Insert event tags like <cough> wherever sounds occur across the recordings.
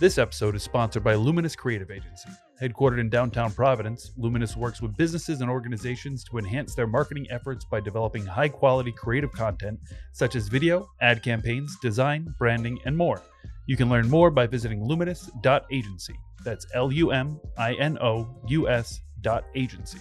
This episode is sponsored by Luminous Creative Agency. Headquartered in downtown Providence, Luminous works with businesses and organizations to enhance their marketing efforts by developing high quality creative content such as video, ad campaigns, design, branding, and more. You can learn more by visiting luminous.agency. That's L U M I N O U S dot agency.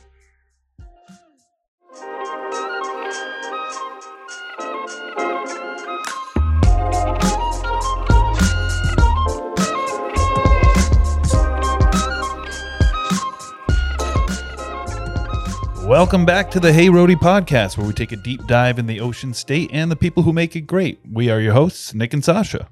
Welcome back to the Hey Roadie podcast, where we take a deep dive in the ocean state and the people who make it great. We are your hosts, Nick and Sasha.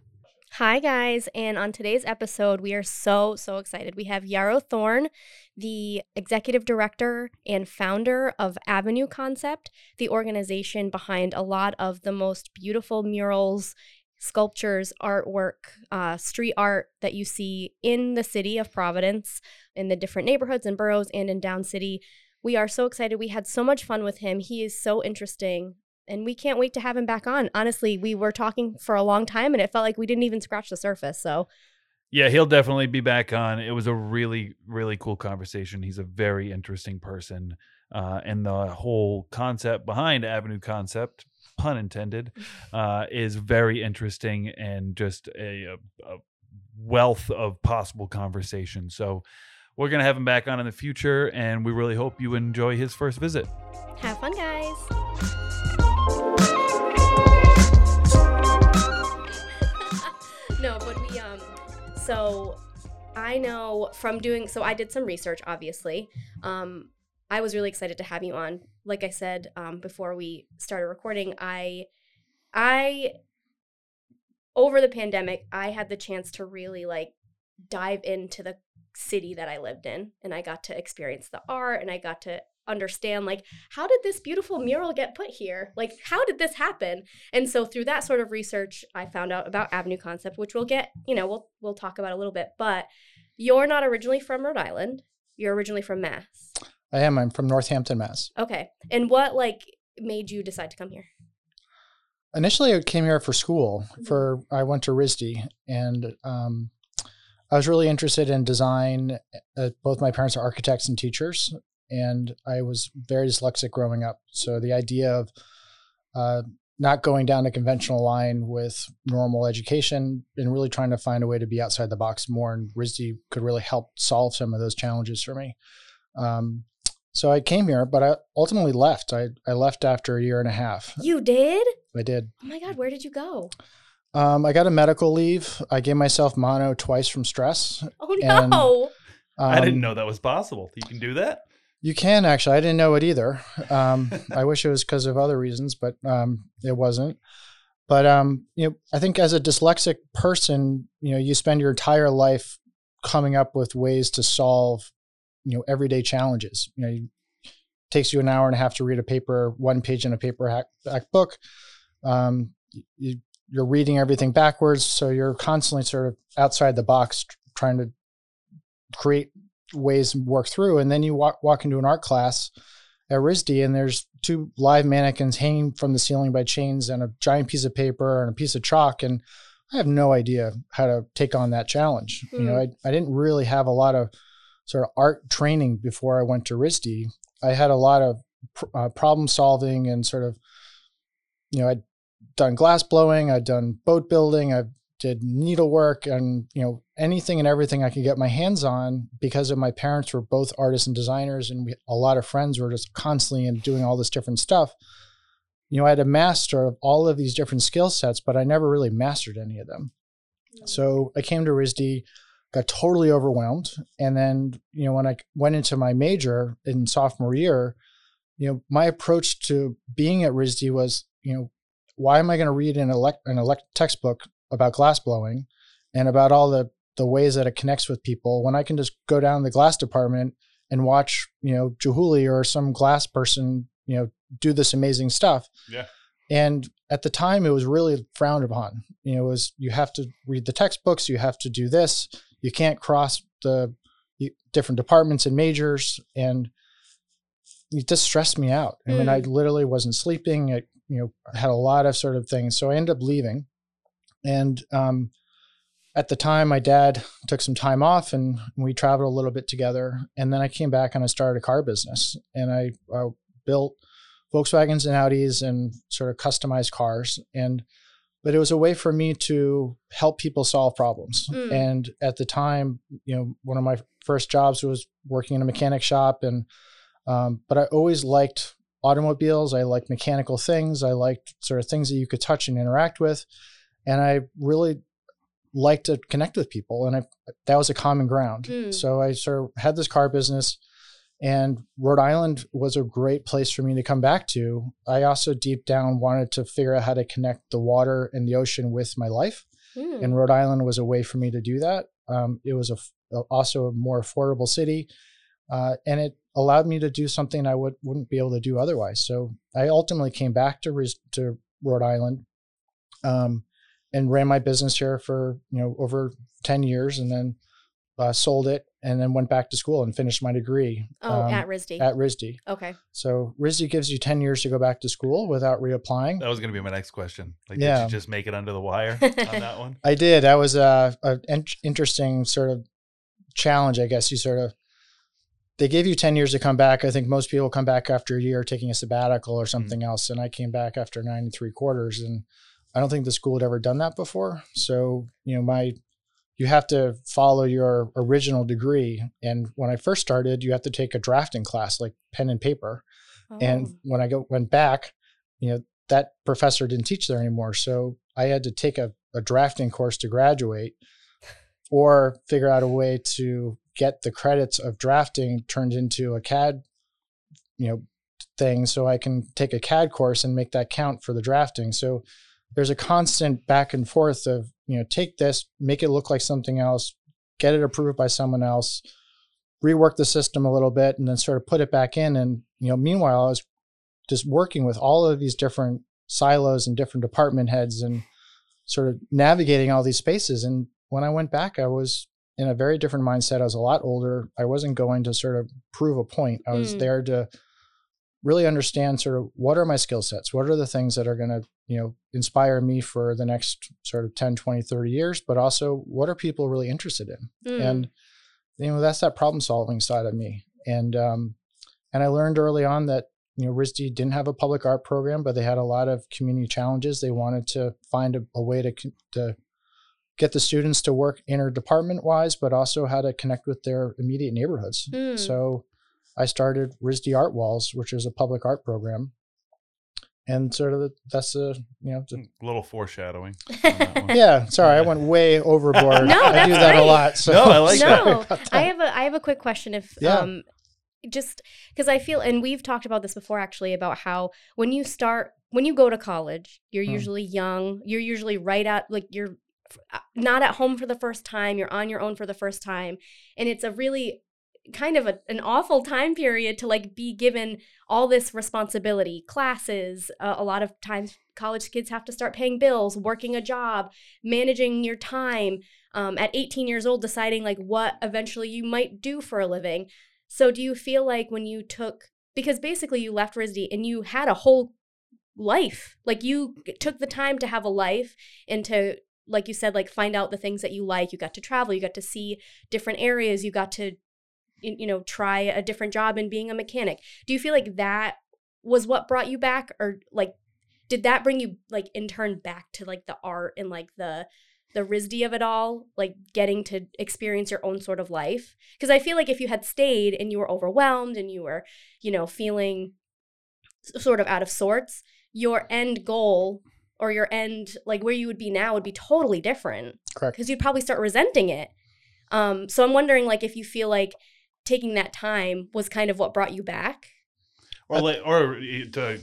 Hi, guys. And on today's episode, we are so, so excited. We have Yarrow Thorne, the executive director and founder of Avenue Concept, the organization behind a lot of the most beautiful murals, sculptures, artwork, uh, street art that you see in the city of Providence, in the different neighborhoods and boroughs, and in Down City. We are so excited. We had so much fun with him. He is so interesting. And we can't wait to have him back on. Honestly, we were talking for a long time and it felt like we didn't even scratch the surface. So, Yeah, he'll definitely be back on. It was a really, really cool conversation. He's a very interesting person. Uh, and the whole concept behind Avenue Concept, pun intended, <laughs> uh, is very interesting and just a, a, a wealth of possible conversation. So, we're going to have him back on in the future, and we really hope you enjoy his first visit. have fun, guys. <laughs> no, but we, um, so I know from doing, so I did some research, obviously. Um, I was really excited to have you on. Like I said um, before we started recording, I, I, over the pandemic, I had the chance to really like dive into the city that I lived in and I got to experience the art and I got to understand like how did this beautiful mural get put here? Like how did this happen? And so through that sort of research I found out about Avenue Concept which we'll get, you know, we'll we'll talk about a little bit, but you're not originally from Rhode Island. You're originally from Mass. I am. I'm from Northampton, Mass. Okay. And what like made you decide to come here? Initially, I came here for school. Mhm. For I went to RISD, and um, I was really interested in design. Uh, both my parents are architects and teachers, and I was very dyslexic growing up. So the idea of uh, not going down a conventional line with normal education and really trying to find a way to be outside the box more, and RISD could really help solve some of those challenges for me. Um, so I came here, but I ultimately left. I, I left after a year and a half. You did? I did. Oh my god, where did you go? Um, I got a medical leave. I gave myself mono twice from stress. Oh And- no. I didn't Um, know that was possible. You can do that? You can actually. I didn't know it either. Um, I wish it was because of other reasons, but um, it wasn't. But um, you know, I think as a dyslexic person, you know, you spend your entire life coming up with ways to solve, you know, everyday challenges. You know, it takes you an hour and a half to read a paper, one page in a paperback back book. Um, you, you're reading everything backwards, so you're constantly sort of outside the box, tr- trying to create ways to work through. And then you walk, walk into an art class at RISD and there's two live mannequins hanging from the ceiling by chains and a giant piece of paper and a piece of chalk. And I have no idea how to take on that challenge. You know, I, I didn't really have a lot of sort of art training before I went to RISD. I had a lot of pr- uh, problem solving and sort of, you know, I'd done glass blowing, I'd done boat building, I did needlework and, you know, anything and everything I could get my hands on because of my parents were both artists and designers and we, a lot of friends were just constantly and doing all this different stuff. You know, I had a master of all of these different skill sets, but I never really mastered any of them. Mm. So I came to RISD, got totally overwhelmed. And then, you know, when I went into my major in sophomore year, you know, my approach to being at RISD was, you know, why am I going to read an elect an elect textbook about glass blowing and about all the the ways that it connects with people when I can just go down the glass department and watch, you know, Chihuly or some glass person, you know, do this amazing stuff. Yeah. And at the time, it was really frowned upon. You know, it was you have to read the textbooks, you have to do this, you can't cross the different departments and majors, and it just stressed me out. I mean, hmm. I literally wasn't sleeping. I, you know, had a lot of sort of things. So I ended up leaving, and um, at the time, my dad took some time off and we traveled a little bit together. And then I came back and I started a car business and I, I built Volkswagens and Audis and sort of customized cars. And but it was a way for me to help people solve problems. Mm. And at the time, you know, one of my first jobs was working in a mechanic shop, and um, but I always liked automobiles. I liked mechanical things. I liked sort of things that you could touch and interact with, and I really liked to connect with people, and I, that was a common ground. Mm. So I sort of had this car business. And Rhode Island was a great place for me to come back to. I also deep down wanted to figure out how to connect the water and the ocean with my life. Mm. And Rhode Island was a way for me to do that. Um, it was a, also a more affordable city. Uh, and it allowed me to do something I would, wouldn't be able to do otherwise. So I ultimately came back to, Ris- to Rhode Island um, and ran my business here for, you know, over 10 years and then uh, sold it and then went back to school and finished my degree oh, um, at RISD. at RISD. okay. So RISD gives you 10 years to go back to school without reapplying. That was going to be my next question. Like, Yeah. did you just make it under the wire <laughs> on that one? I did. That was a, a in- interesting sort of challenge, I guess. You sort of they gave you ten years to come back. I think most people come back after a year, taking a sabbatical or mm-hmm. something else. And I came back after nine and three quarters, and I don't think the school had ever done that before. So you know, my you have to follow your original degree. And when I first started, you have to take a drafting class, like pen and paper. And Oh. when I go went back, you know, that professor didn't teach there anymore. So I had to take a, a drafting course to graduate or figure out a way to get the credits of drafting turned into a CAD, you know, thing so I can take a CAD course and make that count for the drafting. So there's a constant back and forth of, you know, take this, make it look like something else, get it approved by someone else, rework the system a little bit and then sort of put it back in and you know meanwhile I was just working with all of these different silos and different department heads and sort of navigating all these spaces and when I went back I was in a very different mindset. I was a lot older. I wasn't going to sort of prove a point. I was Mm. there to really understand sort of what are my skill sets? What are the things that are going to you know inspire me for the next sort of 10 20 30 years but also what are people really interested in? Mm. and you know that's that problem solving side of me. And um and i learned early on that you know risd didn't have a public art program but they had a lot of community challenges. They wanted to find a, a way to to get the students to work interdepartment wise but also how to connect with their immediate neighborhoods Mm. so i started risd art walls which is a public art program and sort of the, that's a you know the- A little foreshadowing. on <laughs> yeah sorry i went way <laughs> overboard No, i do that's that a lot so No, I like that. sorry <laughs> no, about I have a I have a quick question. If Yeah. um, just because I feel, and we've talked about this before actually about how when you start when you go to college, you're Hmm. usually young. You're usually right at like you're f- not at home for the first time. You're on your own for the first time, and it's a really kind of a, an awful time period to like be given all this responsibility classes uh, a lot of times college kids have to start paying bills working a job managing your time um, at 18 years old deciding like what eventually you might do for a living so do you feel like when you took because basically you left RISD and you had a whole life like you took the time to have a life and to like you said like find out the things that you like. You got to travel. You got to see different areas. You got to you know try a different job in being a mechanic. Do you feel like that was what brought you back or like did that bring you like in turn back to like the art and like the the RISD of it all, like getting to experience your own sort of life. Because I feel like if you had stayed and you were overwhelmed and you were, you know, feeling sort of out of sorts, your end goal or your end, like where you would be now, would be totally different correct because you'd probably start resenting it. Um, so I'm wondering, like, if you feel like taking that time was kind of what brought you back. or like, or to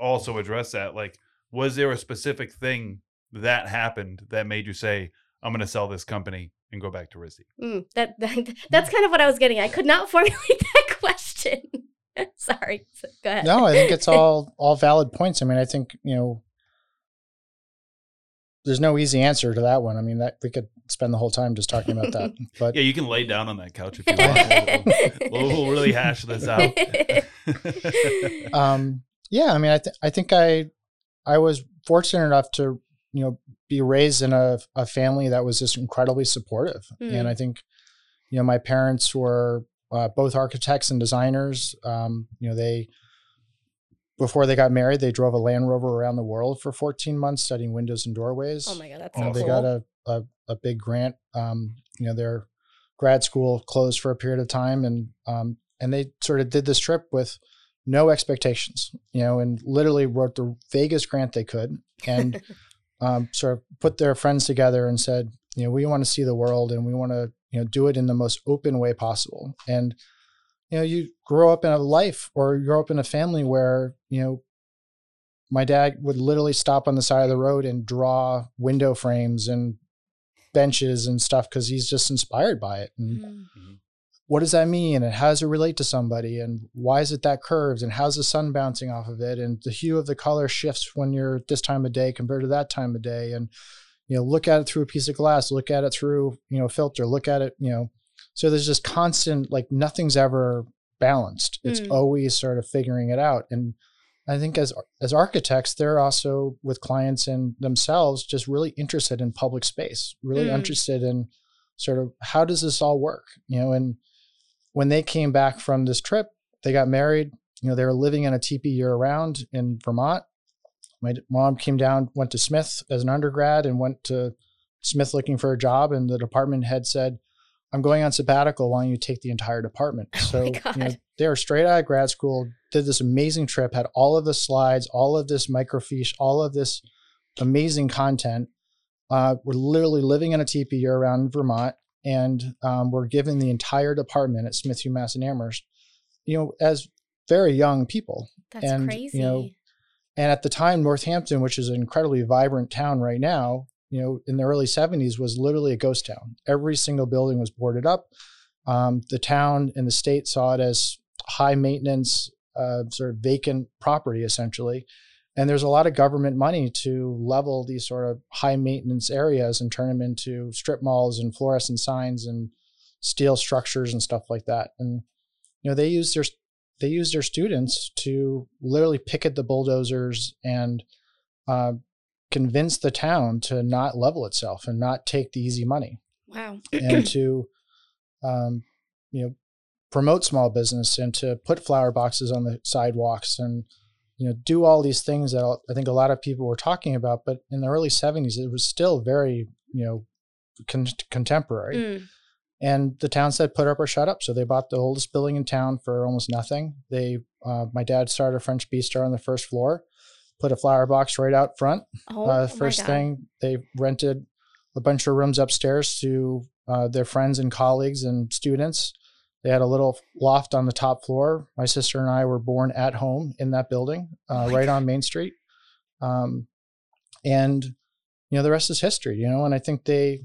also address that, like, was there a specific thing that happened that made you say, "I'm going to sell this company and go back to RISD"? Mm, that, <laughs> that that's kind of what I was getting. I could not <laughs> formulate that question. <laughs> Sorry. Go ahead. no, I think it's all all valid points. I mean, I think you know, there's no easy answer to that one. I mean, that we could spend the whole time just talking about that. <laughs> But Yeah, you can lay down on that couch if you <laughs> want. we'll, we'll, we'll really hash this out. <laughs> um, yeah, I mean, I th- I think I I was fortunate enough to you know, be raised in a, a family that was just incredibly supportive. Mm. And I think, you know, my parents were uh, both architects and designers. Um, you know, they, before they got married, they drove a Land Rover around the world for 14 months studying windows and doorways. Oh my god, that's so they cool. got a, a, a big grant. Um, you know, their grad school closed for a period of time and um, and they sort of did this trip with no expectations, you know, and literally wrote the vaguest grant they could and <laughs> um, sort of put their friends together and said, you know, we want to see the world and we want to, you know, do it in the most open way possible. And, you know, you grow up in a life or you grow up in a family where, you know, my dad would literally stop on the side of the road and draw window frames and benches and stuff because he's just inspired by it. And Mm. what does that mean? And how does it relate to somebody? And why is it that curves? And how's the sun bouncing off of it? And the hue of the color shifts when you're this time of day compared to that time of day. And, you know, look at it through a piece of glass, look at it through, you know, a filter, look at it, you know. So there's just constant, like nothing's ever balanced. It's Mm. always sort of figuring it out. And I think as as architects, they're also with clients and themselves just really interested in public space, really Mm. interested in sort of how does this all work, you know? And when they came back from this trip, they got married. You know, they were living in a teepee year round in Vermont. My mom came down, went to Smith as an undergrad, and went to Smith looking for a job. And the department head said, "I'm going on sabbatical. Why don't you take the entire department?" <laughs> Oh so my you know, they were straight out of grad school, did this amazing trip, had all of the slides, all of this microfiche, all of this amazing content. Uh, we're literally living in a teepee year round in Vermont, and um, we're given the entire department at Smith UMass and Amherst, you know, as very young people. That's and, you crazy. know, And at the time, Northampton, which is an incredibly vibrant town right now, you know, in the early 70s was literally a ghost town. Every single building was boarded up. Um, the town and the state saw it as high maintenance, uh, sort of vacant property, essentially. And there's a lot of government money to level these sort of high maintenance areas and turn them into strip malls and fluorescent signs and steel structures and stuff like that. And you know, they use their they use their students to literally picket the bulldozers and uh, convince the town to not level itself and not take the easy money. Wow. <clears throat> and to um, you know promote small business and to put flower boxes on the sidewalks and you know do all these things that I think a lot of people were talking about but in the early 70s it was still very you know con- contemporary. Mm. and the town said put up or shut up. So they bought the oldest building in town for almost nothing. They uh, my dad started a french bistro on the first floor put a flower box right out front. Oh, uh, first God. thing they rented a bunch of rooms upstairs to uh, their friends and colleagues and students. They had a little loft on the top floor. My sister and i were born at home in that building uh, Oh right on main street. Um, and you know the rest is history you know and i think they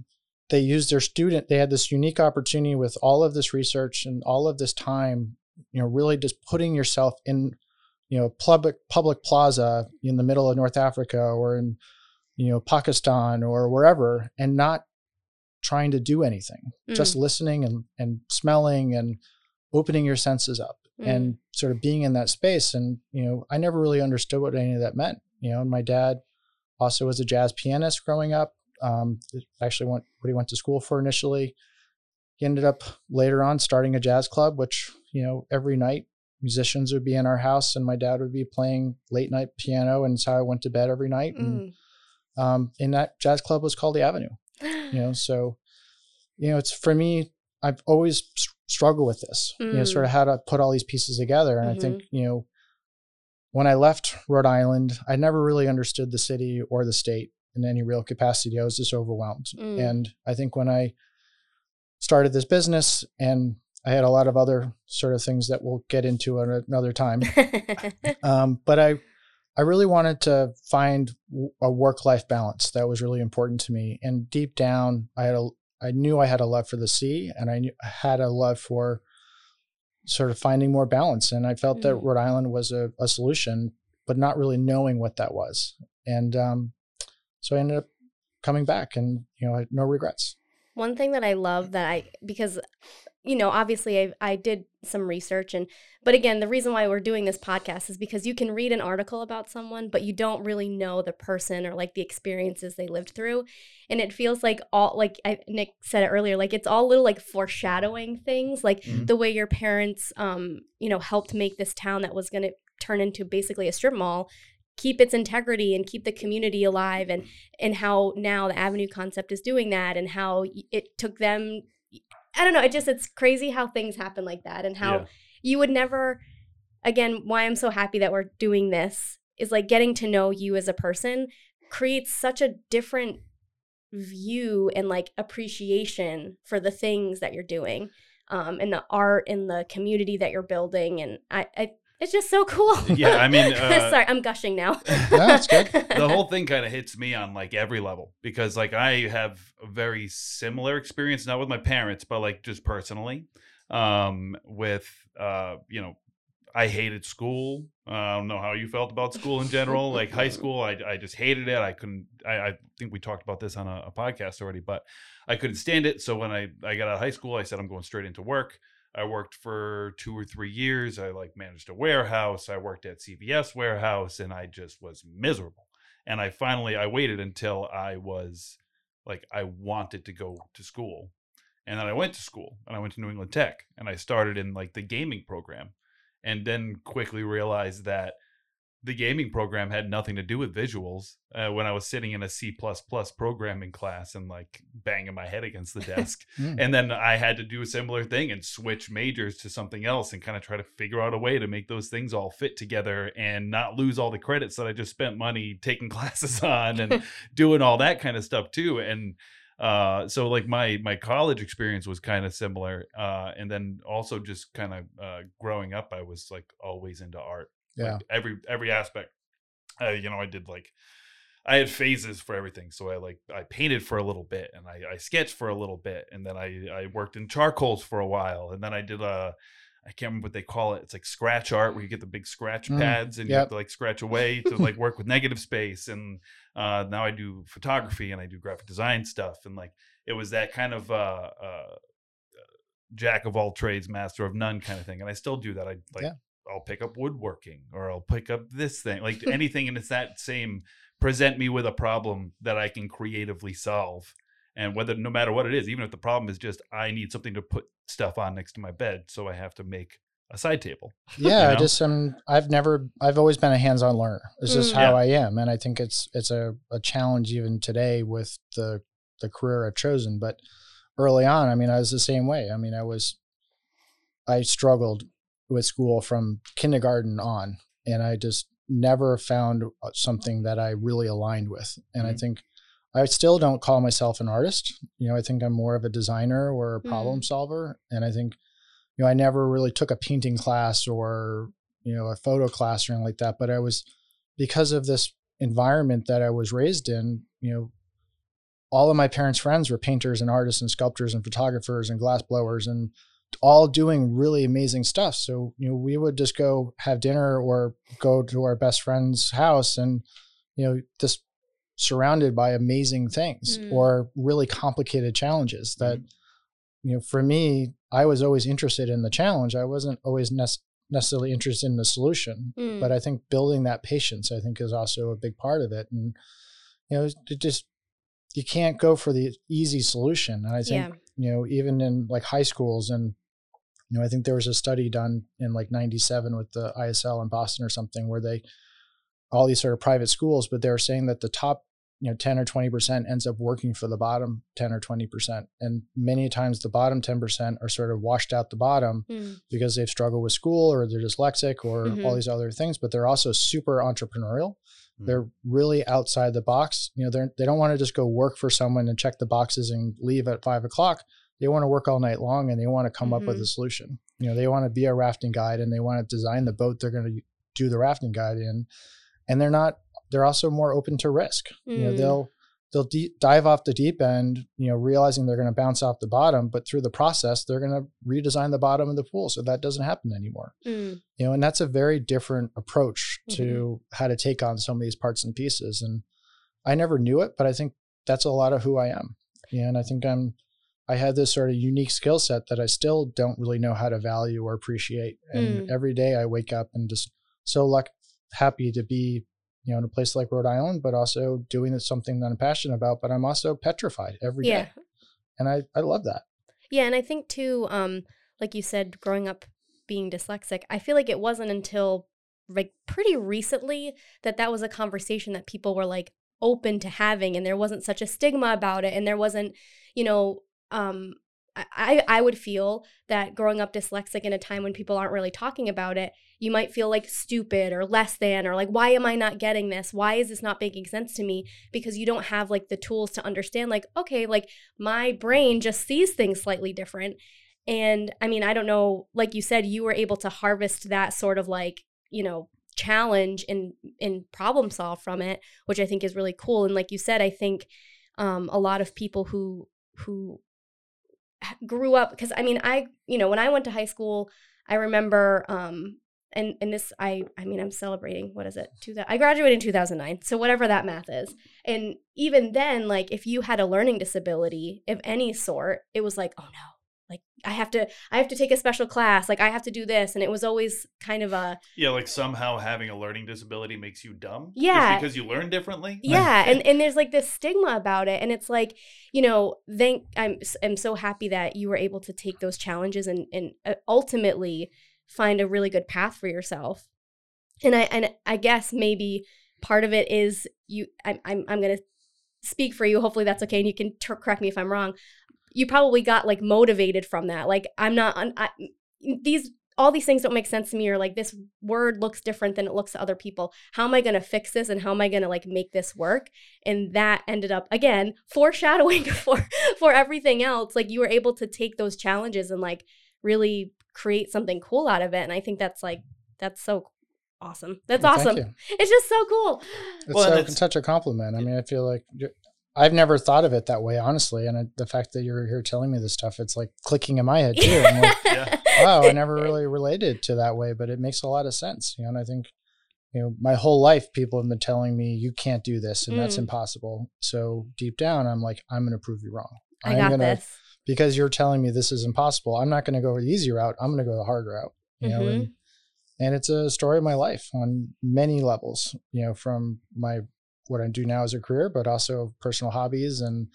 they used their student they had this unique opportunity with all of this research and all of this time you know really just putting yourself in you know public public plaza in the middle of north africa or in you know pakistan or wherever and not trying to do anything just listening and and smelling and opening your senses up Mm. and sort of being in that space. And you know i never really understood what any of that meant you know and my dad also was a jazz pianist growing up um, actually went what he went to school for initially. He ended up later on starting a jazz club which you know every night musicians would be in our house and my dad would be playing late night piano and it's how i went to bed every night. And Mm. um, and that jazz club was called the avenue you know <gasps> so you know it's for me i've always struggled with this you know sort of how to put all these pieces together. And i think you know when i left rhode island i never really understood the city or the state in any real capacity. I was just overwhelmed. Mm. and i think when i started this business and i had a lot of other sort of things that we'll get into at another time <laughs> um, but I, I really wanted to find a work-life balance that was really important to me. And deep down, I had a, I knew I had a love for the sea, and I knew had a love for sort of finding more balance. And I felt that Mm. Rhode Island was a, a solution, but not really knowing what that was. And um, so I ended up coming back, and you know, I had no regrets. One thing that I love that I because you know obviously I I did some research and but again the reason why we're doing this podcast is because you can read an article about someone but you don't really know the person or like the experiences they lived through and it feels like all like I, Nick said it earlier like it's all little like foreshadowing things like Mhm. the way your parents um you know helped make this town that was going to turn into basically a strip mall keep its integrity and keep the community alive and and how now the avenue concept is doing that and how it took them i don't know it just it's crazy how things happen like that and how Yeah. you would never again why i'm so happy that we're doing this is like getting to know you as a person creates such a different view and like appreciation for the things that you're doing um and the art and the community that you're building and i, I it's just so cool <laughs> Yeah, I mean, <laughs> uh, sorry i'm gushing now <laughs> No, it's good. the whole thing kind of hits me on like every level because like I have a very similar experience not with my parents but like just personally um with uh you know I hated school. Uh, I don't know how you felt about school in general. Like high school, I, I just hated it. I couldn't. I, I think we talked about this on a, a podcast already, but I couldn't stand it. So when I I got out of high school, I said I'm going straight into work. I worked for two or three years. I like managed a warehouse. I worked at CVS warehouse, and I just was miserable. And I finally I waited until I was like I wanted to go to school, and then I went to school and I went to New England Tech, and I started in like the gaming program, and then quickly realized that the gaming program had nothing to do with visuals. Uh, when I was sitting in a C programming class and like banging my head against the <laughs> desk, Mm. and then I had to do a similar thing and switch majors to something else and kind of try to figure out a way to make those things all fit together and not lose all the credits that I just spent money taking <laughs> classes on and <laughs> doing all that kind of stuff too. And uh, so like my my college experience was kind of similar, uh, and then also just kind of uh, growing up, I was like always into art. Yeah. like, every every aspect. Uh, you know, I did like I had phases for everything. So I like I painted for a little bit and I, I sketched for a little bit and then I, I worked in charcoals for a while and then I did a I can't remember what they call it. It's like scratch art where you get the big scratch Mm, pads and you have to like scratch away to like <laughs> work with negative space. And uh, now I do photography and I do graphic design stuff. And like it was that kind of uh, uh, jack of all trades, master of none kind of thing. And I still do that. I like Yeah. I'll pick up woodworking or I'll pick up this thing, like <laughs> anything, and it's that same present me with a problem that I can creatively solve. And whether no matter what it is, even if the problem is just I need something to put stuff on next to my bed, so I have to make a side table. <laughs> yeah i know? just um i've never i've always been a hands-on learner This is Mm. how Yeah. i am and i think it's it's a, a challenge even today with the the career i've chosen but early on i mean i was the same way i mean i was i struggled with school from kindergarten on and i just never found uh, something that i really aligned with and i Mhm. think i still don't call myself an artist you know i think i'm more of a designer or a problem solver and i think you know, I never really took a painting class or, you know, a photo class or anything like that. But I was, because of this environment that I was raised in, you know, all of my parents' friends were painters and artists and sculptors and photographers and glass blowers and all doing really amazing stuff. So, you know, we would just go have dinner or go to our best friend's house and, you know, just surrounded by amazing things Mm. or really complicated challenges that, you know, for me, I was always interested in the challenge. I wasn't always nec- necessarily interested in the solution. Mm. But I think building that patience, I think, is also a big part of it. And you know, it just you can't go for the easy solution. And I think yeah you know, even in like high schools, and you know, I think there was a study done in like '97 with the ISL in Boston or something, where they all these sort of private schools, but they were saying that the top you know 10 or 20 percent ends up working for the bottom 10 or 20 percent and many times the bottom 10 percent are sort of washed out the bottom Mm. because they've struggled with school or they're dyslexic or all Mhm. these other things but they're also super entrepreneurial. They're really outside the box. You know they're they don't want to just go work for someone and check the boxes and leave at five o'clock. They want to work all night long and they want to come up with Mhm. a solution. You know they want to be a rafting guide and they want to design the boat they're going to do the rafting guide in. And they're not they're also more open to risk. You know Mm. they'll they'll de- dive off the deep end you know realizing they're going to bounce off the bottom but through the process they're going to redesign the bottom of the pool so that doesn't happen anymore Mm. you know and that's a very different approach to how to take on some of these parts and pieces and i never knew it but i think that's a lot of who i am and i think i'm I had this sort of unique skill set that I still don't really know how to value or appreciate. And Mm. every day I wake up and just so luck happy to be, you know, in a place like Rhode Island, but also doing something that I'm passionate about. But I'm also petrified every day, yeah. and I I love that. Yeah, and I think too, um, like you said, growing up being dyslexic, I feel like it wasn't until like pretty recently that that was a conversation that people were like open to having, and there wasn't such a stigma about it, and there wasn't, you know, um, I I would feel that growing up dyslexic in a time when people aren't really talking about it, you might feel like stupid or less than or like why am I not getting this? Why is this not making sense to me? Because you don't have like the tools to understand like okay, like my brain just sees things slightly different. And I mean, I don't know, like you said, you were able to harvest that sort of like, you know, challenge and and problem solve from it, which I think is really cool. And like you said, I think um, a lot of people who who grew up because I mean, I you know, when I went to high school, I remember um and and this I I mean, I'm celebrating what is it? Two I graduated in 2009. So whatever that math is. And even then like if you had a learning disability of any sort, it was like, "Oh no, like i have to i have to take a special class like i have to do this and it was always kind of a Yeah, like somehow having a learning disability makes you dumb. Yeah. because you learn differently. yeah and <laughs> and there's like this stigma about it and it's like you know thank i'm i'm so happy that you were able to take those challenges and and uh, ultimately find a really good path for yourself and i and i guess maybe part of it is you i'm i'm, I'm gonna speak for you hopefully that's okay and you can t- correct me if i'm wrong you probably got like motivated from that like i'm not un- I, these all these things don't make sense to me or like this word looks different than it looks to other people. How am i going to fix this and how am i going to like make this work? And that ended up again <laughs> foreshadowing <laughs> for for everything else like you were able to take those challenges and like really create something cool out of it and i think that's like that's so awesome. That's Well, thank awesome. you. it's just so cool. It's Well, so, it's- such a compliment. I mean, I feel like you- I've never thought of it that way, honestly. And it, the fact that you're here telling me this stuff, it's like clicking in my head too. I'm like, <laughs> Yeah. wow, I <laughs> never really related to that way, but it makes a lot of sense. You know, and I think, you know, my whole life people have been telling me you can't do this and that's Mm. impossible. So deep down, I'm like, I'm going to prove you wrong. i I'm got gonna, this because you're telling me this is impossible. I'm not going to go the easy route. I'm going to go the hard route. You know, Mhm. and and it's a story of my life on many levels. You know, from my what I do now as a career, but also personal hobbies and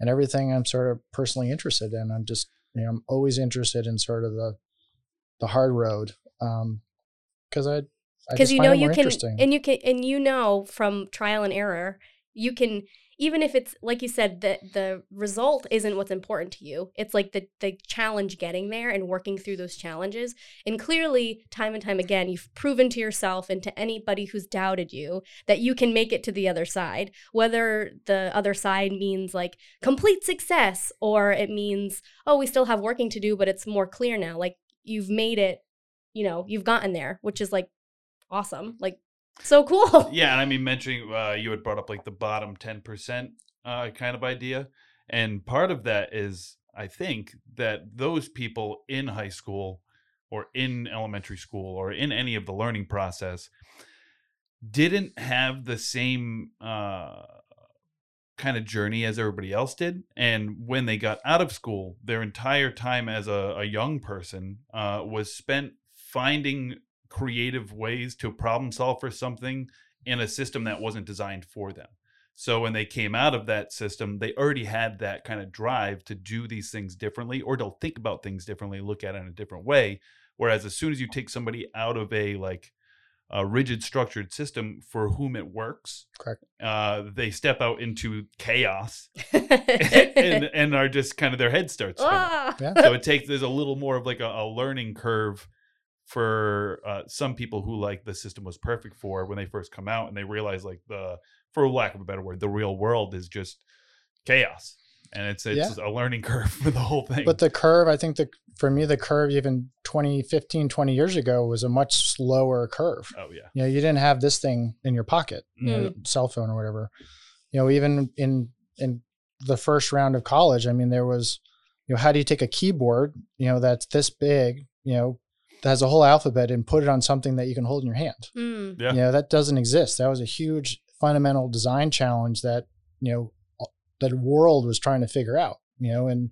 and everything I'm sort of personally interested in. I'm just you know I'm always interested in sort of the the hard road um, because I I because you know you can and you can and you know from trial and error you can even if it's like you said the the result isn't what's important to you. It's like the the challenge getting there and working through those challenges. And clearly time and time again you've proven to yourself and to anybody who's doubted you that you can make it to the other side. Whether the other side means like complete success or it means oh we still have working to do but it's more clear now. Like you've made it you know you've gotten there which is like awesome. Like so cool. <laughs> Yeah, and I mean, mentioning uh, you had brought up like the bottom ten percent uh, kind of idea, and part of that is I think that those people in high school or in elementary school or in any of the learning process didn't have the same uh, kind of journey as everybody else did, and when they got out of school, their entire time as a, a young person uh, was spent finding creative ways to problem solve for something in a system that wasn't designed for them. So when they came out of that system, they already had that kind of drive to do these things differently or to think about things differently, look at it in a different way. Whereas as soon as you take somebody out of a like a rigid structured system for whom it works, Correct. uh, they step out into chaos <laughs> and, and are just kind of their head starts Ah. Yeah. so it <laughs> takes there's a little more of like a, a learning curve for uh, some people who like the system was perfect for when they first come out and they realize like the for lack of a better word the real world is just chaos. And it's it's a learning <laughs> curve for the whole thing. But the curve, I think the for me, the curve even 20, 15, 20 years ago was a much slower curve. oh yeah. You know, you didn't have this thing in your pocket, you know, cell phone or whatever. You know, even in in the first round of college, I mean, there was, you know, how do you take a keyboard, you know, that's this big, you know, that has a whole alphabet and put it on something that you can hold in your hand? Mm. Yeah. You know, that doesn't exist. That was a huge fundamental design challenge that, you know, the world was trying to figure out, you know, and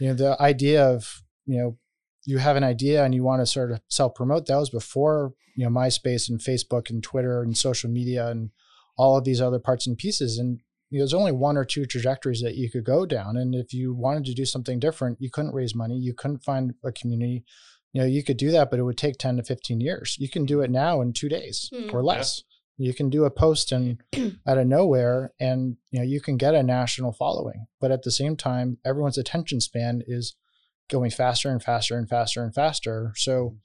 you know the idea of you know you have an idea and you want to sort of self promote that was before you know myspace and facebook and twitter and social media and all of these other parts and pieces and you know, there's only one or two trajectories that you could go down and if you wanted to do something different you couldn't raise money you couldn't find a community you know you could do that but it would take 10 to 15 years. You can do it now in two days Hmm. or less. You can do a post and <clears throat> out of nowhere and you know you can get a national following. But at the same time everyone's attention span is going faster and faster and faster and faster. So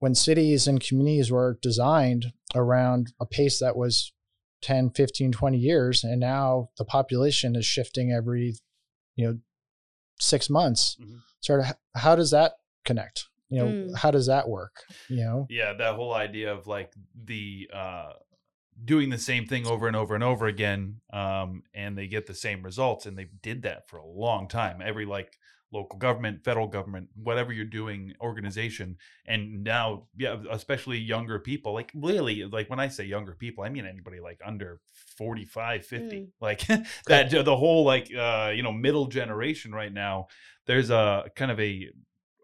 when cities and communities were designed around a pace that was 10 15 20 years and now the population is shifting every you know 6 months Mhm. sort of how does that connect you know Mm. how does that work you know Yeah, that whole idea of like the uh doing the same thing over and over and over again um and they get the same results and they did that for a long time. Every like local government, federal government, whatever you're doing organization and now yeah, especially younger people, like really like when I say younger people, I mean anybody like under 45, 50. Mm. Like <laughs> that the whole like uh you know middle generation right now there's a kind of a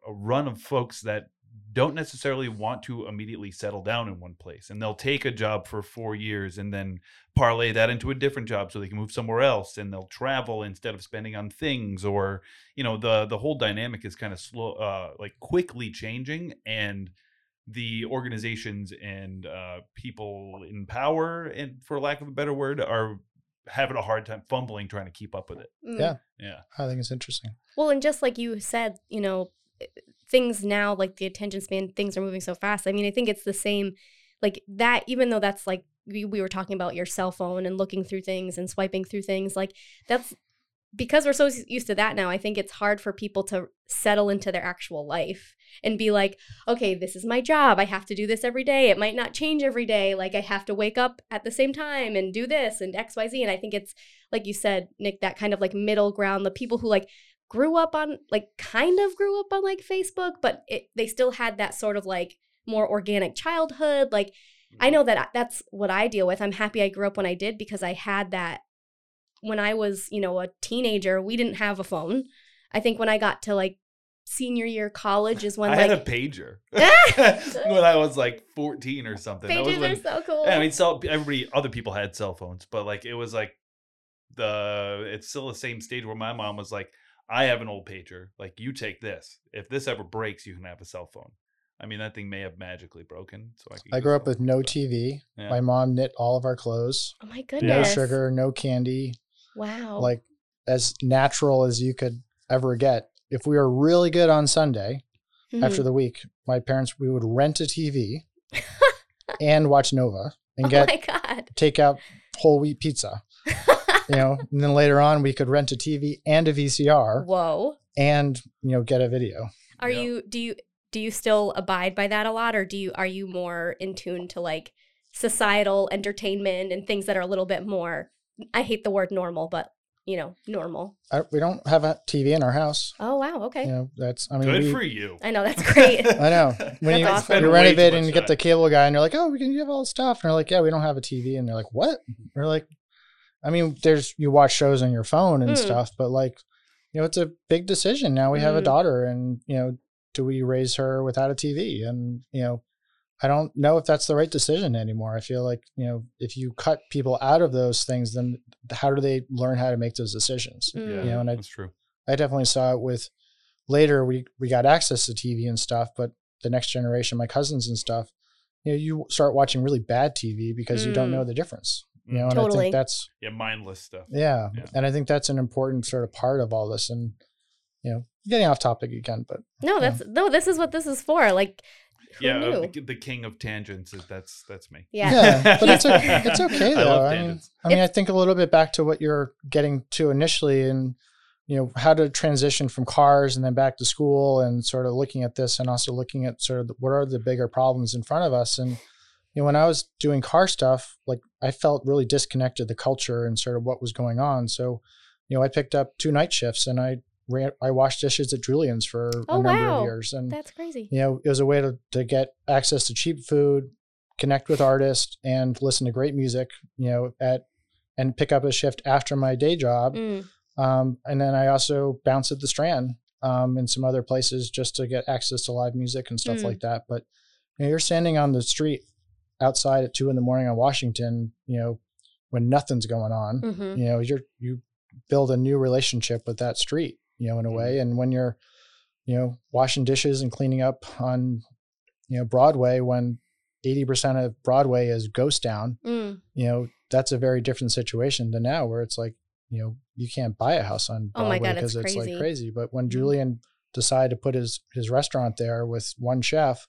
a run of folks that don't necessarily want to immediately settle down in one place and they'll take a job for four years and then parlay that into a different job so they can move somewhere else and they'll travel instead of spending on things or you know the the whole dynamic is kind of slow uh like quickly changing and the organizations and uh people in power and for lack of a better word are having a hard time fumbling trying to keep up with it Mm. Yeah. yeah i think it's interesting Well, and just like you said, you know, things now, like the attention span, things are moving so fast. I mean, I think it's the same, like that, even though that's like, we, we were talking about your cell phone and looking through things and swiping through things, like that's because we're so used to that now. I think it's hard for people to settle into their actual life and be like, okay, this is my job. I have to do this every day. It might not change every day. Like I have to wake up at the same time and do this and XYZ. And I think it's, like you said, Nick, that kind of like middle ground, the people who like, grew up on like kind of grew up on like Facebook, but it, they still had that sort of like more organic childhood. Like I mm-hmm. know that that's what I deal with. I'm happy I grew up when I did because I had that when I was, you know, a teenager, we didn't have a phone. I think when I got to like senior year college is when I like had a pager <laughs> <laughs> when I was like 14 or something. That was when, are so cool. I mean, so everybody, other people had cell phones, but like it was like the it's still the same stage where my mom was like, "I have an old pager. Like you take this. If this ever breaks, you can have a cell phone." I mean, that thing may have magically broken. So I, I grew up with no but- TV. Yeah. My mom knit all of our clothes. oh my goodness! No sugar, no candy. Wow. Like as natural as you could ever get. If we were really good on Sunday after Mhm. the week, my parents we would rent a TV <laughs> and watch Nova and oh get my god. take out whole wheat pizza. <laughs> You know, and then later on we could rent a TV and a VCR Whoa. and you know get a video. Are Yep. you do you do you still abide by that a lot or do you are you more in tune to like societal entertainment and things that are a little bit more I hate the word normal, but you know, normal. I, we don't have a TV in our house. Oh wow, okay. You know, that's I mean Good we, for you. I know that's great. <laughs> I know. <laughs> When you, That's awesome. you renovate and you get the cable guy, and you're like, "Oh, we can you have all this stuff," and they're like, "Yeah, we don't have a TV," and they're like, "What?" We're like, "I mean, there's you watch shows on your phone and Mm. stuff, but like, you know, it's a big decision. Now we have a Mm. daughter, and you know, do we raise her without a TV? And you know, I don't know if that's the right decision anymore. I feel like you know, if you cut people out of those things, then how do they learn how to make those decisions? Yeah, Mm. You know, and I that's true. I definitely saw it with later we we got access to TV and stuff, but the next generation, my cousins and stuff, you know, you start watching really bad TV because you don't know the difference. You know, and I Totally. think that's Yeah, mindless stuff. yeah. Yeah. And I think that's an important sort of part of all this. And you know, getting off topic again, but No, that's no, this is what this is for. Like who yeah, knew? uh, the, the king of tangents is that's that's me. yeah. yeah, <laughs> but it's okay. It's <laughs> okay I though. love I, mean, tangents. I mean, I think a little bit back to what you're getting to initially, and you know how to transition from cars and then back to school, and sort of looking at this, and also looking at sort of the- what are the bigger problems in front of us. And you know, when I was doing car stuff, like I felt really disconnected the culture and sort of what was going on. So, you know, I picked up two night shifts, and I ran, I washed dishes at Julian's for Oh, a number wow. of years, and That's crazy. you know, it was a way to, to get access to cheap food, connect with artists, and listen to great music. You know, at and pick up a shift after my day job. Mm. Um, and then I also bounced at the Strand um, and some other places just to get access to live music and stuff Mm. like that. But you know, you're standing on the street outside at two in the morning on Washington, you know, when nothing's going on. hmm You know, you're you build a new relationship with that street, you know, in a Mhm. way. And when you're, you know, washing dishes and cleaning up on, you know, Broadway when 80% of Broadway is ghost town, Mm. you know, that's a very different situation than now where it's like, you know, you can't buy a house on Oh Broadway because it's it's, like crazy. But when Mhm. Julian decided to put his his restaurant there with one chef,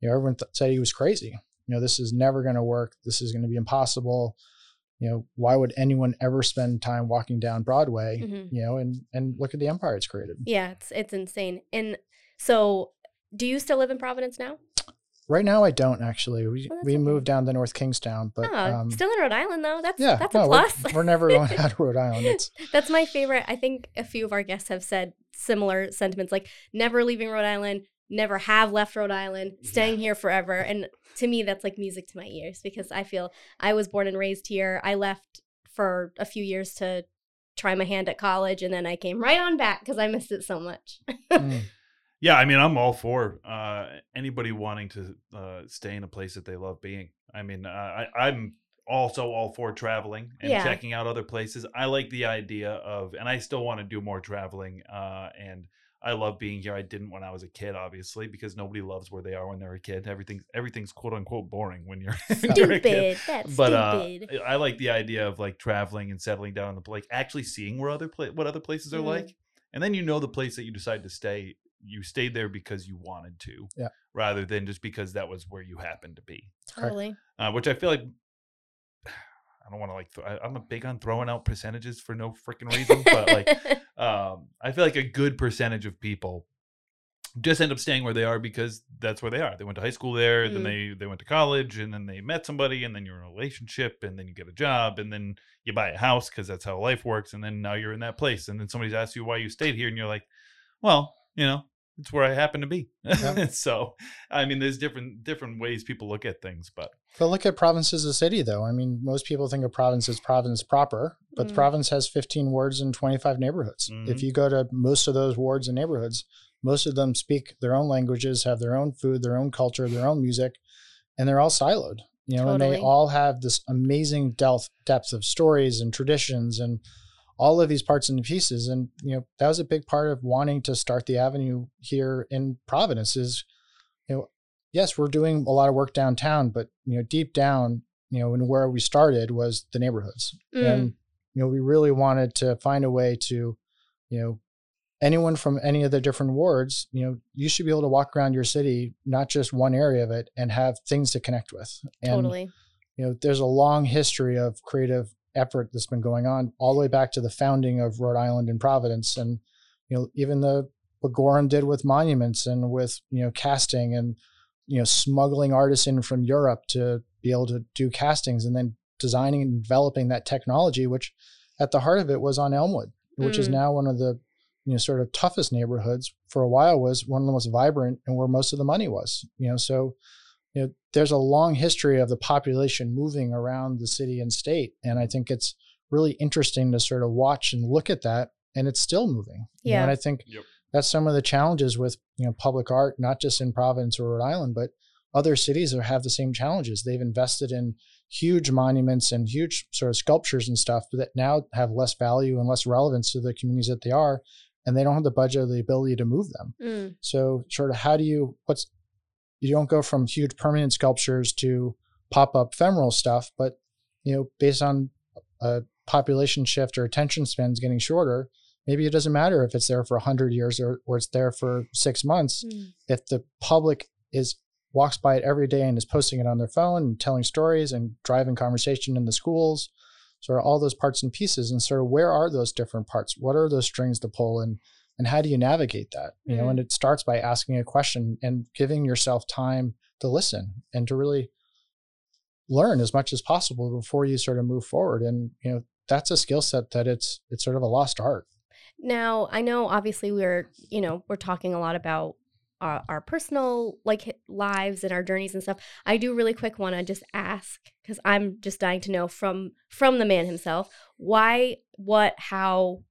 you know, everyone th- said he was crazy. You know, this is never going to work. This is going to be impossible. You know, why would anyone ever spend time walking down Broadway? Mhm. You know, and and look at the empire it's created. Yeah, it's it's insane. And so, do you still live in Providence now? Right now, I don't actually. We Oh, we okay. moved down to North Kingstown, but oh, um, still in Rhode Island though. That's yeah, that's no, a we're- plus. We're, never <laughs> going out of Rhode Island. It's <laughs> That's my favorite. I think a few of our guests have said similar sentiments like never leaving Rhode Island, never have left Rhode Island, staying here forever. And to me, that's like music to my ears because I feel I was born and raised here. I left for a few years to try my hand at college and then I came right on back because I missed it so much. mm, <laughs> Yeah, I mean, I'm all for uh, anybody wanting to uh, stay in a place that they love being. I mean, uh, I, I'm also all for traveling and Yeah. checking out other places. I like the idea of, and I still want to do more traveling. Uh, and I love being here. I didn't when I was a kid, obviously, because nobody loves where they are when they're a kid. Everything's everything's quote unquote boring when you're, <laughs> when you're a kid. Stupid. That's But uh. I like the idea of like traveling and settling down in the like actually seeing where other pla- what other places are Mhm. like, and then you know the place that you decide to stay. You stayed there because you wanted to, Yeah. rather than just because that was where you happened to be. totally. Uh, which I feel like I don't want to like. Th- I, I'm a big on throwing out percentages for no freaking reason, but like <laughs> um, I feel like a good percentage of people just end up staying where they are because that's where they are. They went to high school there, then Mm. they they went to college, and then they met somebody, and then you're in a relationship, and then you get a job, and then you buy a house because that's how life works, and then now you're in that place, and then somebody's asked you why you stayed here, and you're like, well, you know, it's where I happen to be. Yeah. <laughs> so, I mean, there's different different ways people look at things, but But look at Providence as a city, though. I mean, most people think of Providence as Providence proper, but Mm. Providence has 15 wards and 25 neighborhoods. If Mhm. you go to most of those wards and neighborhoods, most of them speak their own languages, have their own food, their own culture, their own music, and they're all siloed. You know, and they all have this amazing depth depth of stories and traditions and all of these parts and pieces. And you know, that was a big part of wanting to start the avenue here in Providence. Is you know, yes, we're doing a lot of work downtown, but you know, deep down, you know, and where we started was the neighborhoods, Mm. and you know, we really wanted to find a way to, you know, anyone from any of the different wards, you know, you should be able to walk around your city, not just one area of it, and have things to connect with. And totally. you know, there's a long history of creative effort that's been going on all the way back to the founding of Rhode Island and Providence, and you know, even the what Gorham did with monuments and with you know casting and you know smuggling artists in from Europe to be able to do castings and then designing and developing that technology, which at the heart of it was on Elmwood, which is Mm. now one of the you know sort of toughest neighborhoods. For a while, was one of the most vibrant and where most of the money was. You know, so there's a long history of the population moving around the city and state. And I think it's really interesting to sort of watch and look at that. And it's still moving. You know, Yeah. and I think Yep. that's some of the challenges with, you know, public art, not just in Providence or Rhode Island, but other cities that have the same challenges. They've invested in huge monuments and huge sort of sculptures and stuff that now have less value and less relevance to the communities that they are. And they don't have the budget or the ability to move them. Mm. So, sort of, how do you? What's you don't go from huge permanent sculptures to pop up ephemeral stuff, but you know, based on a population shift or attention spans getting shorter, maybe it doesn't matter if it's there for hundred years or, or it's there for six months. Mm. If the public is walks by it every day and is posting it on their phone and telling stories and driving conversation in the schools, sort of all those parts and pieces, and sort of where are those different parts? What are those strings to pull and and how do you navigate that you know Mm. and it starts by asking a question and giving yourself time to listen and to really learn as much as possible before you sort of move forward and you know that's a skill set that it's it's sort of a lost art Now, I know obviously we're, you know, we're talking a lot about our, our personal like lives and our journeys and stuff. I do really quick want to just ask cuz I'm just dying to know from from the man himself, why, what, how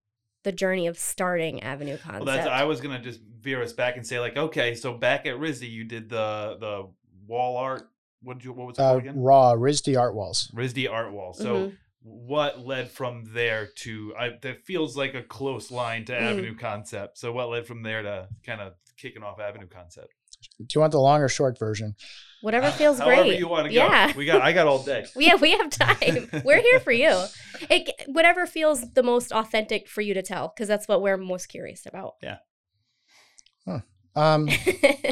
the journey of starting Avenue Concept. Well, that's I was gonna just veer us back and say like, okay, so back at RISD, you did the the wall art. What did you what was it Uh, called again? raw RISD art walls. RISD art walls. So Mhm. what led from there to I that feels like a close line to Mm. Avenue Concept. So what led from there to kind of kicking off Avenue Concept? Do you want the long or short version? Whatever feels However great. you want to go. Yeah. We got I got all day. <laughs> yeah, we have time. We're here for you. It, whatever feels the most authentic for you to tell, because that's what we're most curious about. Yeah. Um,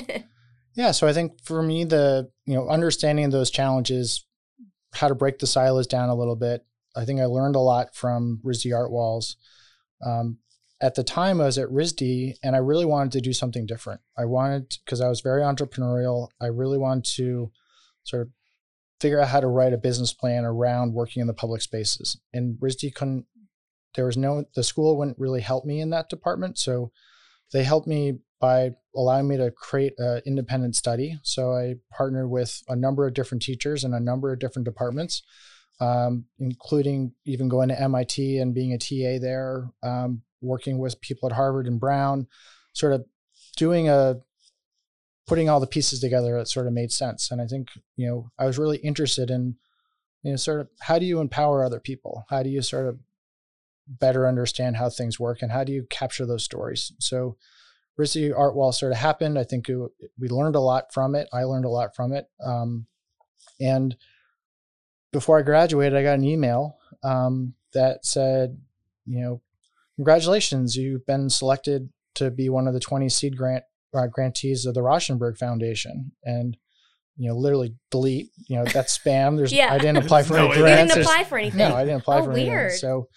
<laughs> yeah, so I think for me, the you know understanding those challenges, how to break the silos down a little bit. I think I learned a lot from RISD Art Walls. Um, at the time, I was at RISD, and I really wanted to do something different. I wanted because I was very entrepreneurial. I really wanted to sort of figure out how to write a business plan around working in the public spaces. And RISD couldn't. There was no. The school wouldn't really help me in that department, so they helped me by allowing me to create an independent study. So I partnered with a number of different teachers in a number of different departments, um, including even going to MIT and being a TA there, um, working with people at Harvard and Brown, sort of doing a putting all the pieces together that sort of made sense. And I think you know I was really interested in you know sort of how do you empower other people? How do you sort of better understand how things work and how do you capture those stories? So RISD Art Wall sort of happened. I think it, we learned a lot from it. I learned a lot from it. Um, and before I graduated, I got an email um, that said, you know, congratulations, you've been selected to be one of the 20 seed grant uh, grantees of the Rauschenberg Foundation. And you know, literally delete. You know, that's spam. There's Yeah. I didn't <laughs> apply for No, any it You didn't There's- apply for anything. no, I didn't apply Oh, for anything. So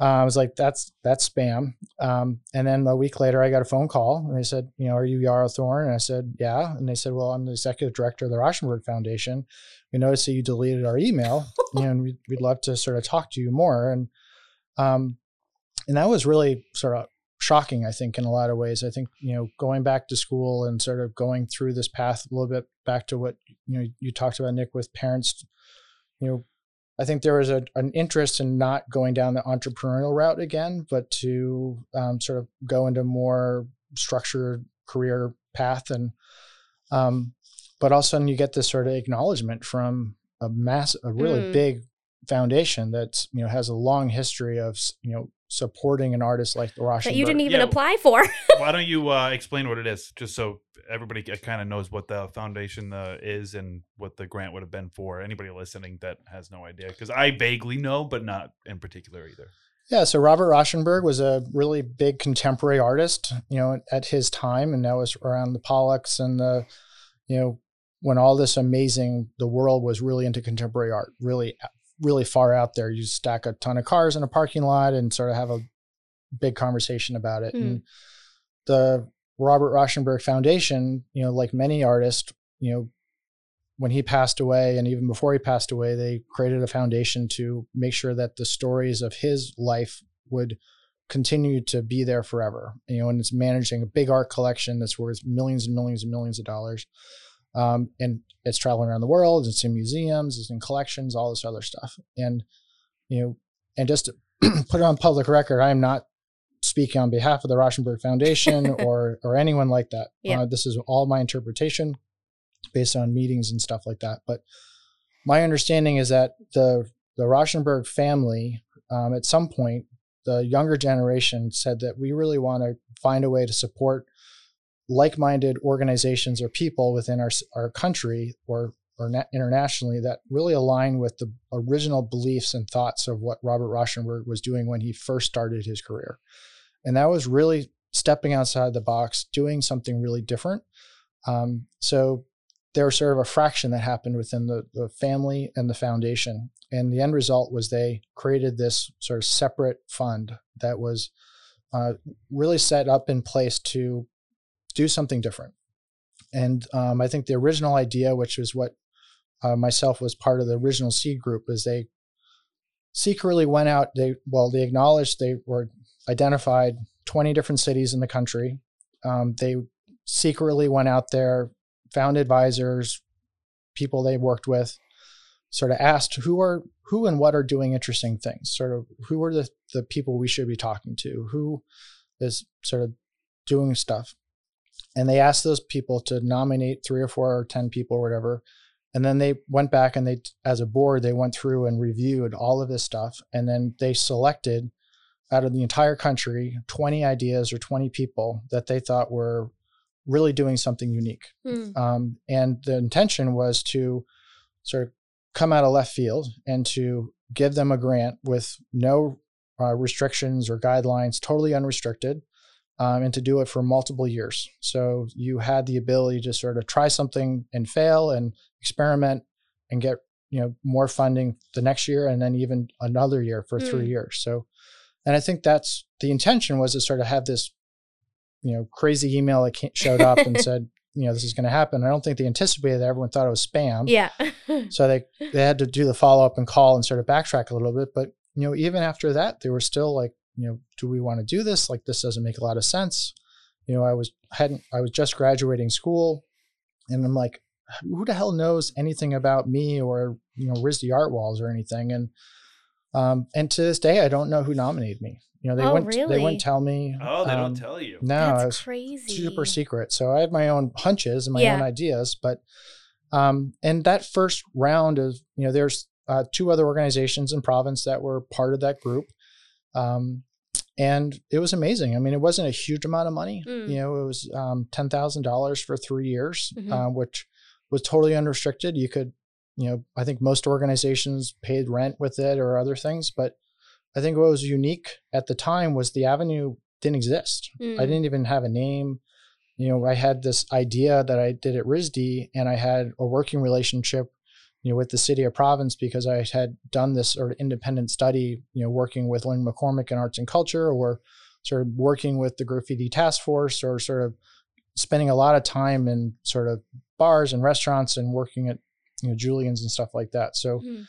uh, I was like, that's that's spam. Um, and then a week later, I got a phone call, and they said, you know, are you Yarrow Thorne? And I said, yeah. And they said, well, I'm the executive director of the Rauschenberg Foundation. We noticed that you deleted our email, <laughs> you know, and we'd, we'd love to sort of talk to you more. And um, and that was really sort of shocking, I think, in a lot of ways. I think you know, going back to school and sort of going through this path a little bit back to what you know you talked about, Nick, with parents, you know. I think there was a, an interest in not going down the entrepreneurial route again, but to um, sort of go into more structured career path. And, um, but all of a sudden you get this sort of acknowledgement from a mass, a really Mm. big foundation that's, you know, has a long history of, you know, supporting an artist like the Rauschenberg. that you didn't even Yeah. apply for. <laughs> Why don't you uh, explain what it is, just so everybody kind of knows what the foundation uh, is and what the grant would have been for? Anybody listening that has no idea, because I vaguely know, but not in particular either. Yeah, so Robert Rauschenberg was a really big contemporary artist, you know, at his time, and that was around the Pollocks and the, you know, when all this amazing, the world was really into contemporary art, really, really far out there. You stack a ton of cars in a parking lot and sort of have a big conversation about it. Hmm. And the Robert Rauschenberg Foundation, you know, like many artists, you know, when he passed away and even before he passed away, they created a foundation to make sure that the stories of his life would continue to be there forever. You know, and it's managing a big art collection that's worth millions and millions and millions of dollars. Um, and it's traveling around the world, it's in museums, it's in collections, all this other stuff. And, you know, and just to <clears throat> put it on public record, I am not speaking on behalf of the Rauschenberg Foundation <laughs> or or anyone like that. Yeah. Uh, this is all my interpretation based on meetings and stuff like that. But my understanding is that the the Rauschenberg family, um, at some point, the younger generation said that we really want to find a way to support like-minded organizations or people within our our country or or na- internationally that really align with the original beliefs and thoughts of what Robert Rauschenberg was doing when he first started his career. And that was really stepping outside the box, doing something really different. Um, so there was sort of a fraction that happened within the, the family and the foundation. And the end result was they created this sort of separate fund that was uh, really set up in place to do something different. And um, I think the original idea, which was what uh, myself was part of the original seed group, is they secretly went out. They well, they acknowledged they were identified 20 different cities in the country. Um, they secretly went out there, found advisors, people they worked with, sort of asked who are who and what are doing interesting things. Sort of who are the the people we should be talking to. Who is sort of doing stuff. And they asked those people to nominate three or four or 10 people or whatever. And then they went back and they, as a board, they went through and reviewed all of this stuff. And then they selected out of the entire country 20 ideas or 20 people that they thought were really doing something unique. Mm. Um, and the intention was to sort of come out of left field and to give them a grant with no uh, restrictions or guidelines, totally unrestricted, um, and to do it for multiple years. So you had the ability to sort of try something and fail and experiment and get you know more funding the next year and then even another year for three Mm. years. So, and I think that's the intention was to sort of have this you know crazy email that showed up and <laughs> said you know this is going to happen. I don't think they anticipated that. Everyone thought it was spam. Yeah. <laughs> So they they had to do the follow up and call and sort of backtrack a little bit. But you know, even after that, they were still like, you know, do we want to do this? Like this doesn't make a lot of sense. You know, I was hadn't I was just graduating school, and I'm like, who the hell knows anything about me or you know RISD art walls or anything? And um, and to this day, I don't know who nominated me. You know, they Oh, wouldn't they really? wouldn't tell me. Oh, they Um, don't tell you. No, That's I crazy. super secret. So I have my own hunches and my own ideas, but um, and that first round of you know, there's uh, two other organizations in Providence that were part of that group, um, and it was amazing. I mean, it wasn't a huge amount of money. Mm. You know, it was um, ten thousand dollars for three years, Mhm. uh, which was totally unrestricted. You could, you know, I think most organizations paid rent with it or other things, but I think what was unique at the time was the avenue didn't exist. I Mm. didn't even have a name. You know, I had this idea that I did at RISD and I had a working relationship, you know, with the city or Providence because I had done this sort of independent study, you know, working with Lynne McCormack in arts and culture or sort of working with the graffiti task force or sort of spending a lot of time in sort of bars and restaurants and working at, you know, Julian's and stuff like that. So Mhm.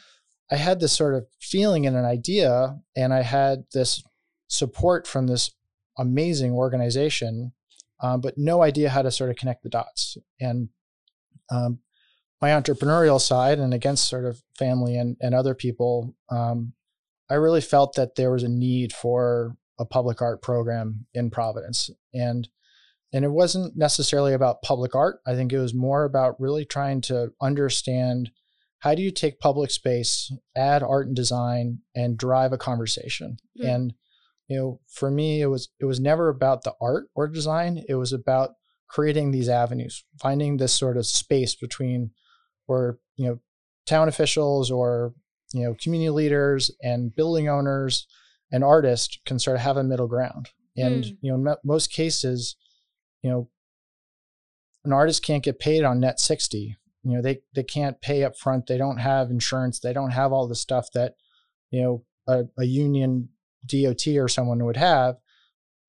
I had this sort of feeling and an idea, and I had this support from this amazing organization, um, but no idea how to sort of connect the dots. And um, my entrepreneurial side, and against sort of family and, and other people, um, I really felt that there was a need for a public art program in Providence. And and it wasn't necessarily about public art. I think it was more about really trying to understand how do you take public space, add art and design, and drive a conversation. Hmm. And you know, for me, it was it was never about the art or design. It was about creating these avenues, finding this sort of space between where you know town officials or you know community leaders and building owners and artists can sort of have a middle ground. And Mm. you know, in mo- most cases, you know, an artist can't get paid on net 60 you know they they can't pay up front they don't have insurance they don't have all the stuff that you know a, a union dot or someone would have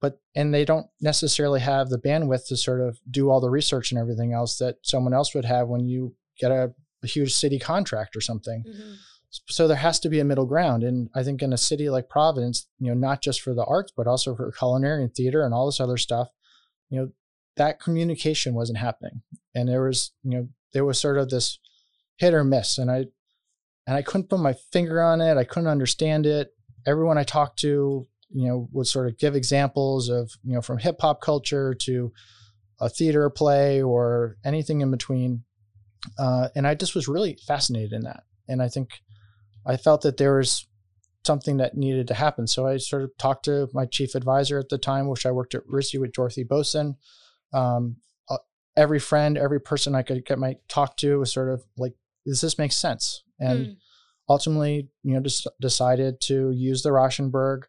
but and they don't necessarily have the bandwidth to sort of do all the research and everything else that someone else would have when you get a, a huge city contract or something. Mhm. so there has to be a middle ground. And i think in a city like providence you know not just for the arts but also for culinary and theater and all this other stuff you know that communication wasn't happening. And there was you know there was sort of this hit or miss. And i and i couldn't put my finger on it. I couldn't understand it. Everyone i talked to you know would sort of give examples of you know from hip hop culture to a theater play or anything in between uh, and i just was really fascinated in that and i think i felt that there was something that needed to happen so i sort of talked to my chief advisor at the time which i worked at RISD with dorothy boson um, uh, every friend every person i could get my talk to was sort of like does this make sense and Mm. ultimately, you know, just decided to use the Rauschenberg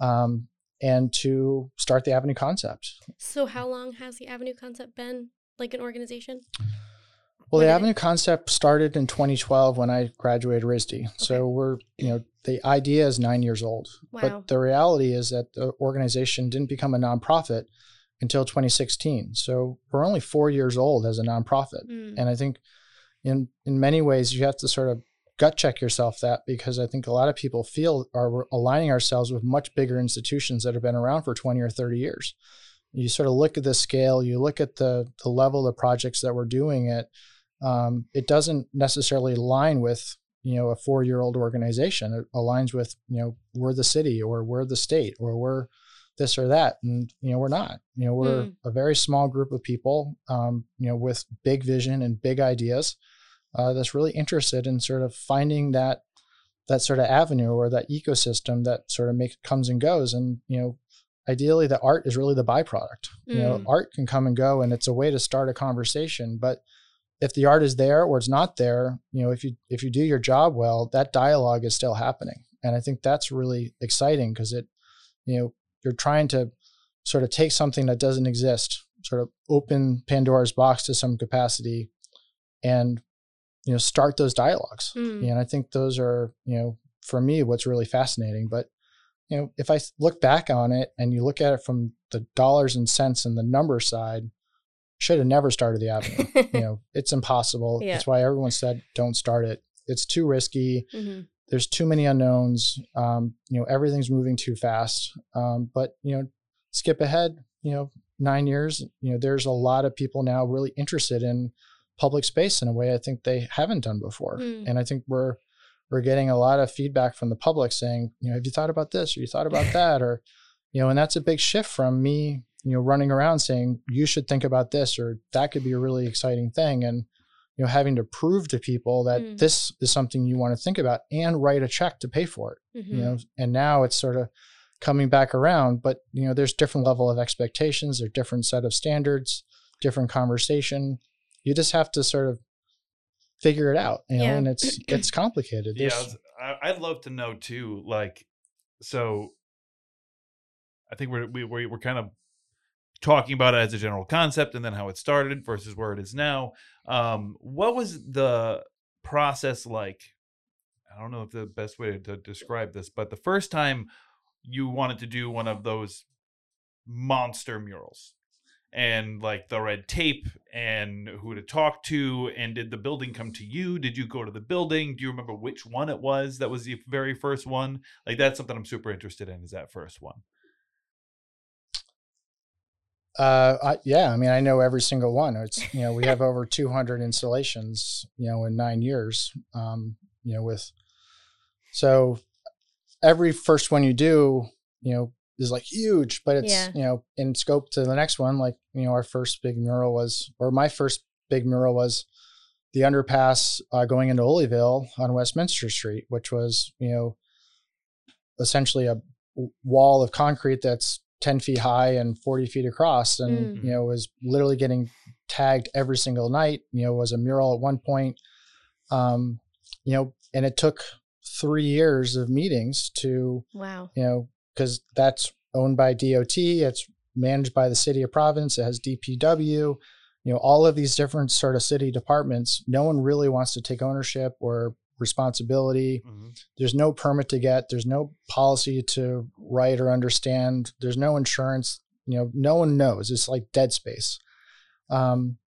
um, and to start the Avenue concept. So how long has the Avenue concept been like an organization? Well, the Avenue concept started in 2012 when I graduated RISD. So we're, you know, the idea is nine years old. Wow. But the reality is that the organization didn't become a nonprofit until 2016. So we're only four years old as a nonprofit. Mm. And I think in in many ways you have to sort of gut check yourself that because I think a lot of people feel are aligning ourselves with much bigger institutions that have been around for 20 or 30 years. You sort of look at the scale, you look at the the level of projects that we're doing it. Um, it doesn't necessarily align with you know a four year old organization. It aligns with you know we're the city or we're the state or we're this or that, and you know we're not. You know we're Mm. a very small group of people, um, you know, with big vision and big ideas. Uh, that's really interested in sort of finding that that sort of avenue or that ecosystem that sort of makes comes and goes and you know ideally the art is really the byproduct you know Mm. art can come and go and it's a way to start a conversation but if the art is there or it's not there you know if you if you do your job well that dialogue is still happening. And i think that's really exciting because it you know you're trying to sort of take something that doesn't exist sort of open pandora's box to some capacity and you know start those dialogues. Mm. and i think those are you know for me what's really fascinating. But you know if I look back on it and you look at it from the dollars and cents and the number side should have never started the avenue. <laughs> You know it's impossible. Yeah. that's why everyone said don't start it. It's too risky. Mhm. there's too many unknowns. Um, you know everything's moving too fast. Um, but you know skip ahead you know nine years you know there's a lot of people now really interested in public space in a way i think they haven't done before. Mm. and i think we're we're getting a lot of feedback from the public saying you know have you thought about this? Or you thought about that? Or you know and that's a big shift from me you know running around saying you should think about this or that could be a really exciting thing and you know having to prove to people that Mm. this is something you want to think about and write a check to pay for it Mhm. you know and now it's sort of coming back around but you know there's different level of expectations there's different set of standards different conversation you just have to sort of figure it out you know Yeah. and it's <clears throat> it's complicated Yeah, I There's- was- I, I'd love to know too. Like, so I think we're we, we're we're kind of talking about it as a general concept, and then how it started versus where it is now. Um, what was the process like? I don't know if the best way to describe this, but the first time you wanted to do one of those monster murals and like the red tape and who to talk to and did the building come to you did you go to the building do you remember which one it was that was the very first one like that's something i'm super interested in is that first one Uh, I, yeah, I mean, I know every single one. It's you know we have over 200 installations, you know, in nine years. Um, you know, with so every first one you do, you know, is like huge, but it's Yeah. you know in scope to the next one. Like you know, our first big mural was, or my first big mural was the underpass uh, going into Olneyville on Westminster Street, which was you know essentially a wall of concrete that's 10 feet high and 40 feet across and Mm. you know was literally getting tagged every single night you know was a mural at one point um you know and it took three years of meetings to Wow. you know because that's owned by dot it's managed by the city of Providence it has dpw you know all of these different sort of city departments no one really wants to take ownership or responsibility. There's no permit to get. There's no policy to write or understand. There's no insurance. You know no one knows. It's like dead space. Um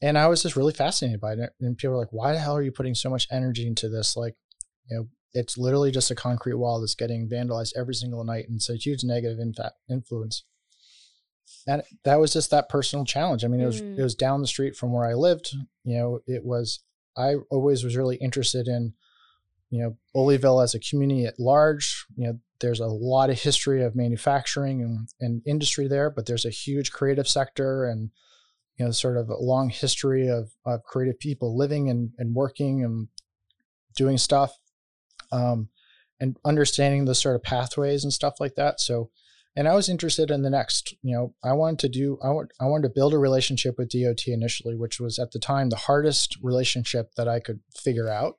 and i was just really fascinated by it. And people were like why the hell are you putting so much energy into this? Like you know it's literally just a concrete wall that's getting vandalized every single night and it's a huge negative infa- influence. And that was just that personal challenge. I mean it was Mm. it was down the street from where i lived. You know it was i always was really interested in you know Olneyville as a community at large. You know there's a lot of history of manufacturing and, and industry there but there's a huge creative sector and you know sort of a long history of, of creative people living and, and working and doing stuff um, and understanding the sort of pathways and stuff like that. So and i was interested in the next you know i wanted to do i, want, I wanted to build a relationship with dot initially which was at the time the hardest relationship that i could figure out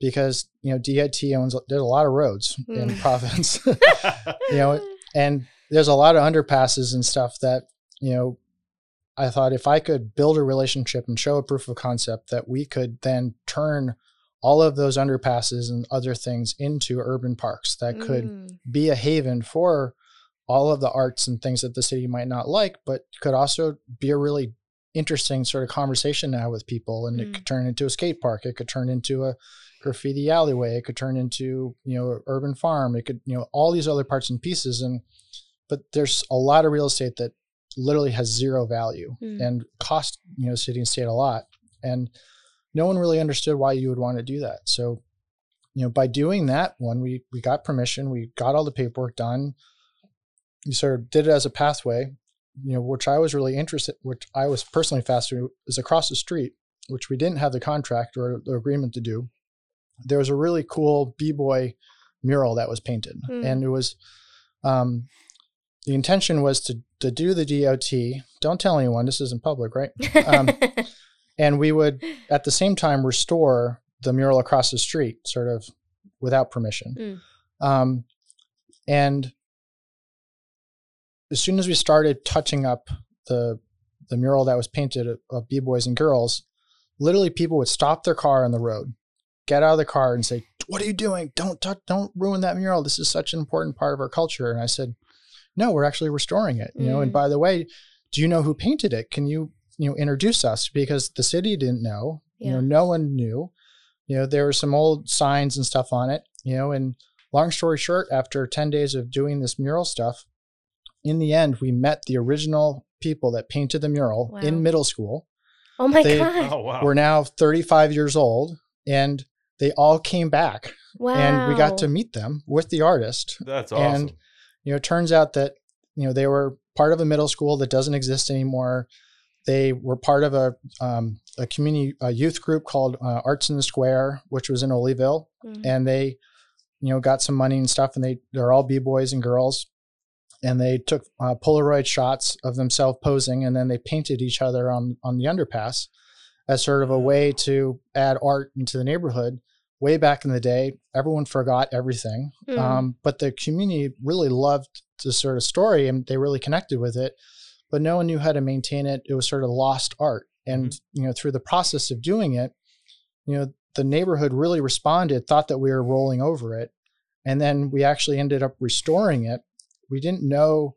because you know DOT owns there's a lot of roads in Mm. Providence, <laughs> <laughs> you know, and there's a lot of underpasses and stuff that you know. I thought if I could build a relationship and show a proof of concept that we could then turn all of those underpasses and other things into urban parks that could Mm. be a haven for all of the arts and things that the city might not like, but could also be a really interesting sort of conversation now with people. And it Mm. could turn into a skate park. It could turn into a graffiti alleyway. It could turn into, you know, urban farm. It could, you know, all these other parts and pieces. And, but there's a lot of real estate that literally has zero value Mm. and cost, you know, city and state a lot. And no one really understood why you would want to do that. So you know, by doing that one, we we got permission, we got all the paperwork done. We sort of did it as a pathway, you know, which I was really interested, which I was personally fascinated is across the street, which we didn't have the contract or the agreement to do. There was a really cool b-boy mural that was painted, Hmm. and it was um, the intention was to to do the DOT. Don't tell anyone. This isn't public, right? Um, <laughs> and we would at the same time restore the mural across the street, sort of without permission. Mm. Um, and as soon as we started touching up the the mural that was painted of, of b boys and girls, literally people would stop their car on the road, get out of the car, and say, "What are you doing? Don't touch, don't ruin that mural. This is such an important part of our culture." And I said, "No, we're actually restoring it. You know. And Mm. by the way, do you know who painted it? Can you you know introduce us because the city didn't know. You know, no one knew. You know, there were some old signs and stuff on it. You know, and long story short, after ten days of doing this mural stuff, in the end, we met the original people that painted the mural Wow. in middle school. oh my They- god! Oh wow. We're now 35 years old, and they all came back, Wow. and we got to meet them with the artist. That's awesome. and- You know, it turns out that you know they were part of a middle school that doesn't exist anymore. They were part of a um, a community a youth group called uh, Arts in the Square, which was in Olneyville, Mm. and they you know got some money and stuff and they they're all b-boys and girls and they took uh, polaroid shots of themselves posing and then they painted each other on on the underpass as sort of a way to add art into the neighborhood. Way back in the day everyone forgot everything Mm. um, but the community really loved the sort of story and they really connected with it but no one knew how to maintain it. It was sort of lost art and you know through the process of doing it you know the neighborhood really responded thought that we were rolling over it and then we actually ended up restoring it we didn't know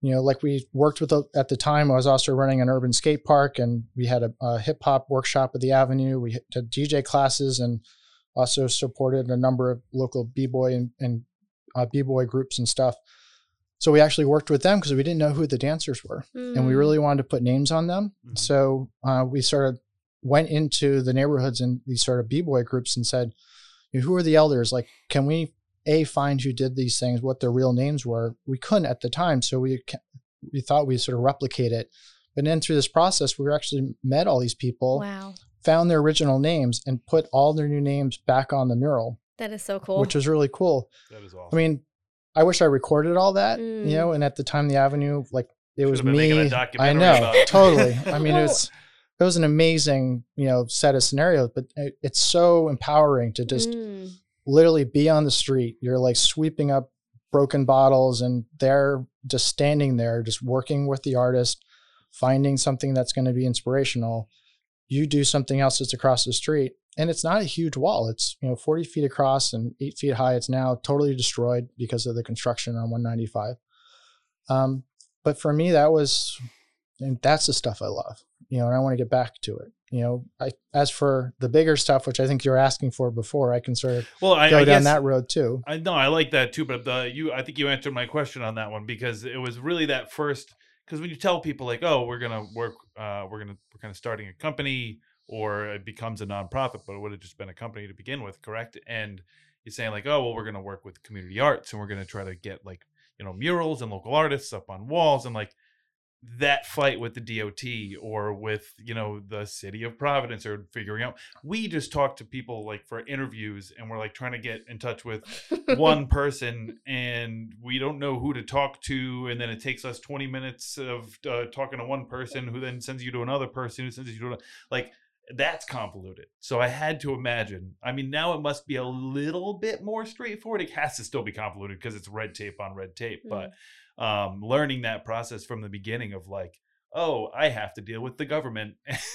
you know like we worked with a, at the time i was also running an urban skate park and we had a, a hip hop workshop at the avenue we had dj classes and also supported a number of local b-boy and, and uh, b-boy groups and stuff so we actually worked with them because we didn't know who the dancers were and we Mm. really wanted to put names on them. Mhm. So uh, we sort of went into the neighborhoods and these sort of b-boy groups and said, "Who are the elders? Like, can we a find who did these things, what their real names were?" We couldn't at the time, so we we thought we'd sort of replicate it. But then through this process, we actually met all these people, Wow, found their original names, and put all their new names back on the mural, that is so cool. which was really cool. that is awesome. I mean, I wish I recorded all that, Mm. you know. And at the time, the Avenue, like it Should've was been making a me. I know, about totally. I mean, it was it was an amazing, you know, set of scenarios. But it, it's so empowering to just Mm. Literally be on the street. You're like sweeping up broken bottles, and they're just standing there, just working with the artist, finding something that's going to be inspirational. You do something else that's across the street, and it's not a huge wall. It's you know 40 feet across and eight feet high. It's now totally destroyed because of the construction on 195. Um, but for me, that was, and that's the stuff I love. You know, and I want to get back to it. You know, I as for the bigger stuff, which I think you're asking for before, I can sort of well, I, go I down guess, that road too. I know I like that too, but the you I think you answered my question on that one because it was really that first because when you tell people like oh we're gonna work uh, we're gonna we're kind of starting a company or it becomes a nonprofit but it would have just been a company to begin with correct and you're saying like oh well we're gonna work with community arts and we're gonna try to get like you know murals and local artists up on walls and like that fight with the DOT or with you know the city of Providence or figuring out we just talk to people like for interviews and we're like trying to get in touch with one <laughs> person and we don't know who to talk to and then it takes us 20 minutes of uh, talking to one person who then sends you to another person who sends you to another. like that's convoluted so i had to imagine i mean now it must be a little bit more straightforward it has to still be convoluted because it's red tape on red tape but um learning that process from the beginning of like oh i have to deal with the government <laughs>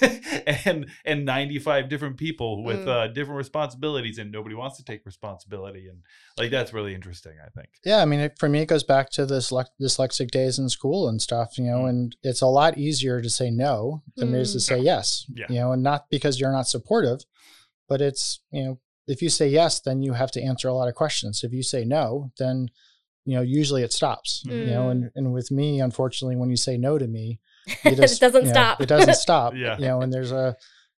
and and 95 different people with Mm. uh different responsibilities and nobody wants to take responsibility and like that's really interesting i think Yeah, I mean, it, for me, it goes back to this le- dyslexic days in school and stuff, you know, Mm. and it's a lot easier to say no than it is to Mm. say yes, Yeah. you know, and not because you're not supportive, but it's, you know, if you say yes, then you have to answer a lot of questions. If you say no, then, you know, usually it stops, you know, Mm. and, and with me, unfortunately, when you say no to me, <laughs> you it doesn't you know, stop. it doesn't stop, <laughs> Yeah. you know, and there's a,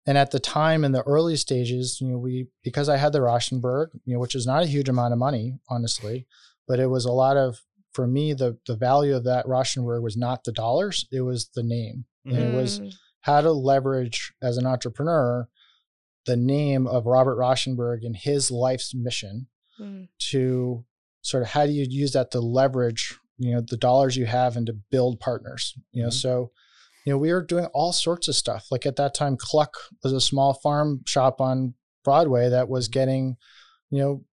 and at the time in the early stages, you know, we because I had the Rauschenberg, you know, which is not a huge amount of money, honestly, but it was a lot of for me the the value of that Rauschenberg was not the dollars, it was the name. And it was Mm. how to leverage as an entrepreneur the name of Robert Rauschenberg and his life's mission Mm. to sort of how do you use that to leverage you know the dollars you have and to build partners you know Mhm. so you know we were doing all sorts of stuff like at that time cluck was a small farm shop on broadway that was getting you know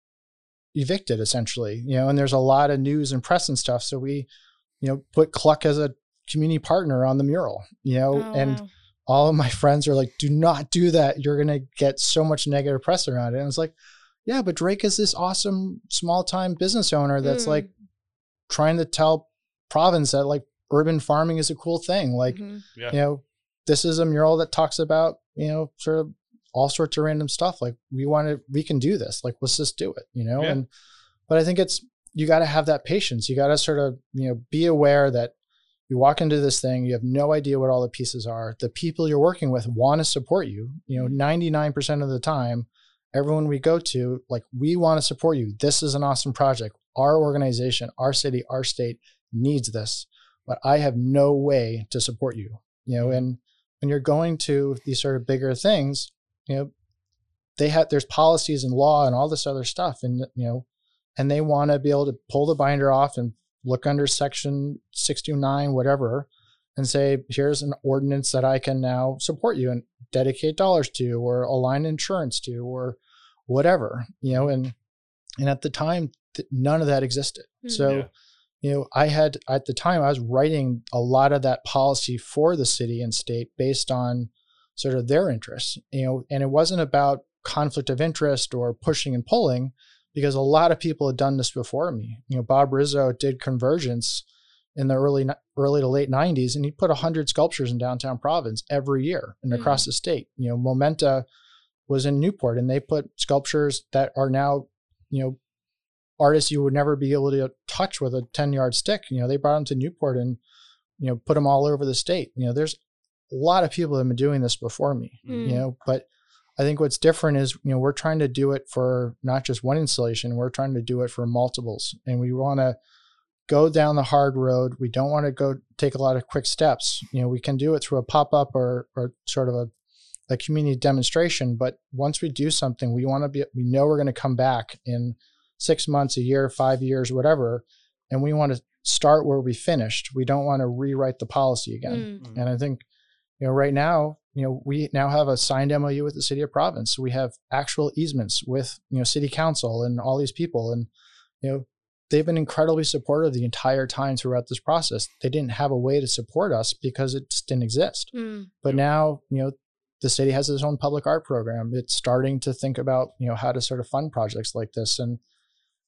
evicted essentially you know and there's a lot of news and press and stuff so we you know put cluck as a community partner on the mural you know Oh, and wow. all of my friends are like, do not do that. You're going to get so much negative press around it. And it's like, yeah, but Drake is this awesome small time business owner that's Mm. like trying to tell Providence that like urban farming is a cool thing. Like, Mhm. Yeah. you know, this is a mural that talks about, you know, sort of all sorts of random stuff. Like, we want to, we can do this. Like, let's just do it, you know? Yeah. And, but I think it's, you got to have that patience. You got to sort of, you know, be aware that you walk into this thing, you have no idea what all the pieces are. The people you're working with want to support you. You know, 99% of the time, everyone we go to, like, we want to support you. This is an awesome project. Our organization, our city, our state needs this, but I have no way to support you. You know, and when you're going to these sort of bigger things, you know, they have there's policies and law and all this other stuff, and you know, and they want to be able to pull the binder off and look under section 629 whatever and say here's an ordinance that i can now support you and dedicate dollars to or align insurance to or whatever you know and and at the time th- none of that existed Hmm. so Yeah. you know i had at the time i was writing a lot of that policy for the city and state based on sort of their interests you know and it wasn't about conflict of interest or pushing and pulling because a lot of people had done this before me. You know, Bob Rizzo did convergence in the early early to late 90s and he put 100 sculptures in downtown Providence every year and across the state. You know, Monumenta was in Newport and they put sculptures that are now, you know, artists you would never be able to touch with a 10 yard stick. You know, they brought them to Newport and, you know, put them all over the state. You know, there's a lot of people that have been doing this before me, Mm. you know, but I think what's different is, you know, we're trying to do it for not just one installation, we're trying to do it for multiples. And we want to go down the hard road. We don't want to go take a lot of quick steps. You know, we can do it through a pop up or, or sort of a, a community demonstration. But once we do something, we want to be, we know we're going to come back in six months, a year, five years, whatever. And we want to start where we finished. We don't want to rewrite the policy again. Mm. And I think, you know, right now, you know, we now have a signed MOU with the city of Providence. So we have actual easements with, you know, city council and all these people. And, you know, they've been incredibly supportive the entire time throughout this process. They didn't have a way to support us because it just didn't exist. Mm. But now, you know, the city has its own public art program. It's starting to think about, you know, how to sort of fund projects like this. And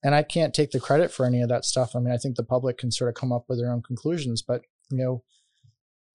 and I can't take the credit for any of that stuff. I mean, I think the public can sort of come up with their own conclusions, but you know,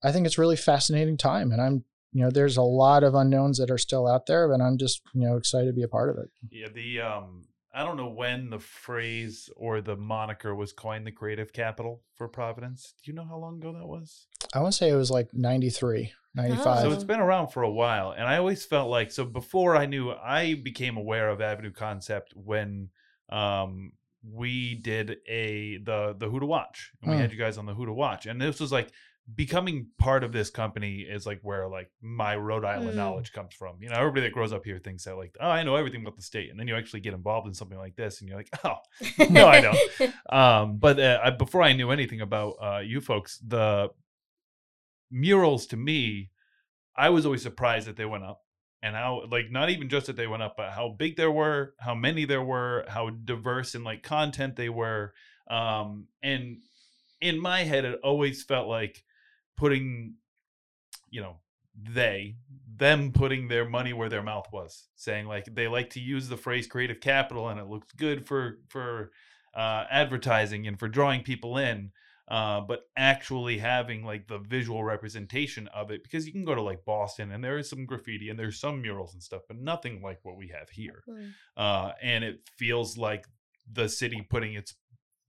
I think it's really fascinating time and I'm you know, there's a lot of unknowns that are still out there, and I'm just, you know, excited to be a part of it. Yeah, the um I don't know when the phrase or the moniker was coined the creative capital for Providence. Do you know how long ago that was? I want to say it was like 93, 95. So it's been around for a while, and I always felt like so before I knew I became aware of Avenue Concept when um we did a the the Who to Watch, and we Hmm. had you guys on the Who to Watch, and this was like becoming part of this company is like where like my Rhode Island Hmm. knowledge comes from. You know, everybody that grows up here thinks that like, oh, I know everything about the state, and then you actually get involved in something like this, and you're like, oh, <laughs> No, I don't. <laughs> um, but uh, I, before I knew anything about uh, you folks, the murals to me, I was always surprised that they went up, and how like not even just that they went up, but how big there were, how many there were, how diverse in like content they were, um, and in my head, it always felt like putting, you know, they them putting their money where their mouth was saying like they like to use the phrase creative capital and it looks good for for uh, advertising and for drawing people in uh, but actually having like the visual representation of it because you can go to like boston and there is some graffiti and there's some murals and stuff but nothing like what we have here Mm. uh, and it feels like the city putting its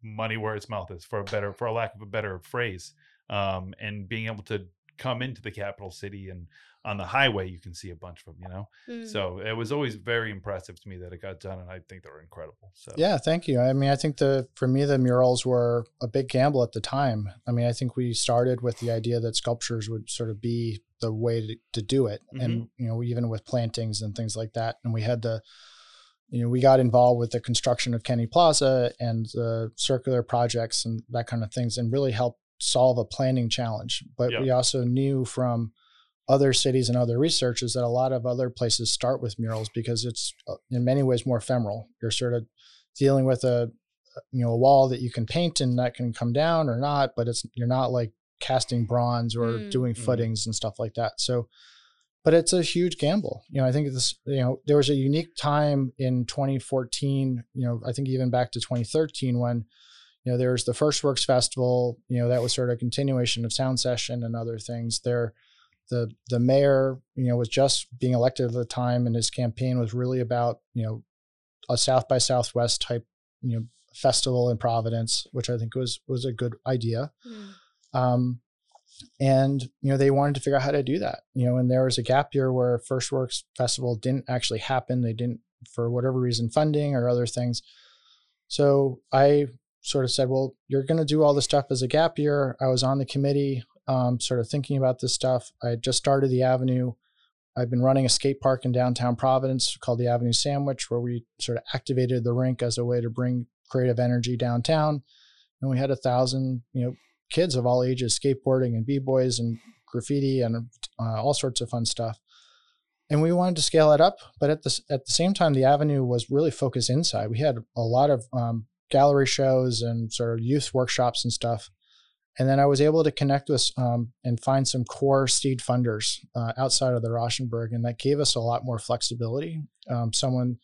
money where its mouth is for a better for a lack of a better phrase um, and being able to come into the capital city and on the highway you can see a bunch of them you know Mm. so it was always very impressive to me that it got done and i think they were incredible so Yeah, thank you. I mean, I think the for me the murals were a big gamble at the time. I mean, I think we started with the idea that sculptures would sort of be the way to, to do it, and you know, even with plantings and things like that. And we had the, you know, we got involved with the construction of Kennedy Plaza and the circular projects and that kind of things, and really helped solve a planning challenge. But Yeah. we also knew from other cities and other researchers that a lot of other places start with murals because it's uh, in many ways more ephemeral. You're sort of dealing with a you know a wall that you can paint and that can come down or not, but it's you're not like casting bronze or Mm. doing Mhm. footings and stuff like that. So but it's a huge gamble. You know, I think this, you know, there was a unique time in 2014, you know, I think even back to 2013 when, you know, there was the First Works Festival, you know, that was sort of a continuation of Sound Session and other things. There, the the mayor, you know, was just being elected at the time, and his campaign was really about, you know, a South by Southwest type, you know, festival in Providence, which I think was was a good idea. Mm. Um, and you know they wanted to figure out how to do that. You know, and there was a gap year where First Works Festival didn't actually happen. They didn't, for whatever reason, funding or other things. So I sort of said, "Well, you're going to do all this stuff as a gap year." I was on the committee, um, sort of thinking about this stuff. I just started the Avenue. I've been running a skate park in downtown Providence called the Avenue Sandwich, where we sort of activated the rink as a way to bring creative energy downtown. And we had a thousand, you know, kids of all ages skateboarding and b-boys and graffiti and uh, all sorts of fun stuff and we wanted to scale it up but at the, at the same time the avenue was really focused inside we had a lot of um, gallery shows and sort of youth workshops and stuff and then i was able to connect with um, and find some core seed funders uh, outside of the rauschenberg and that gave us a lot more flexibility um, someone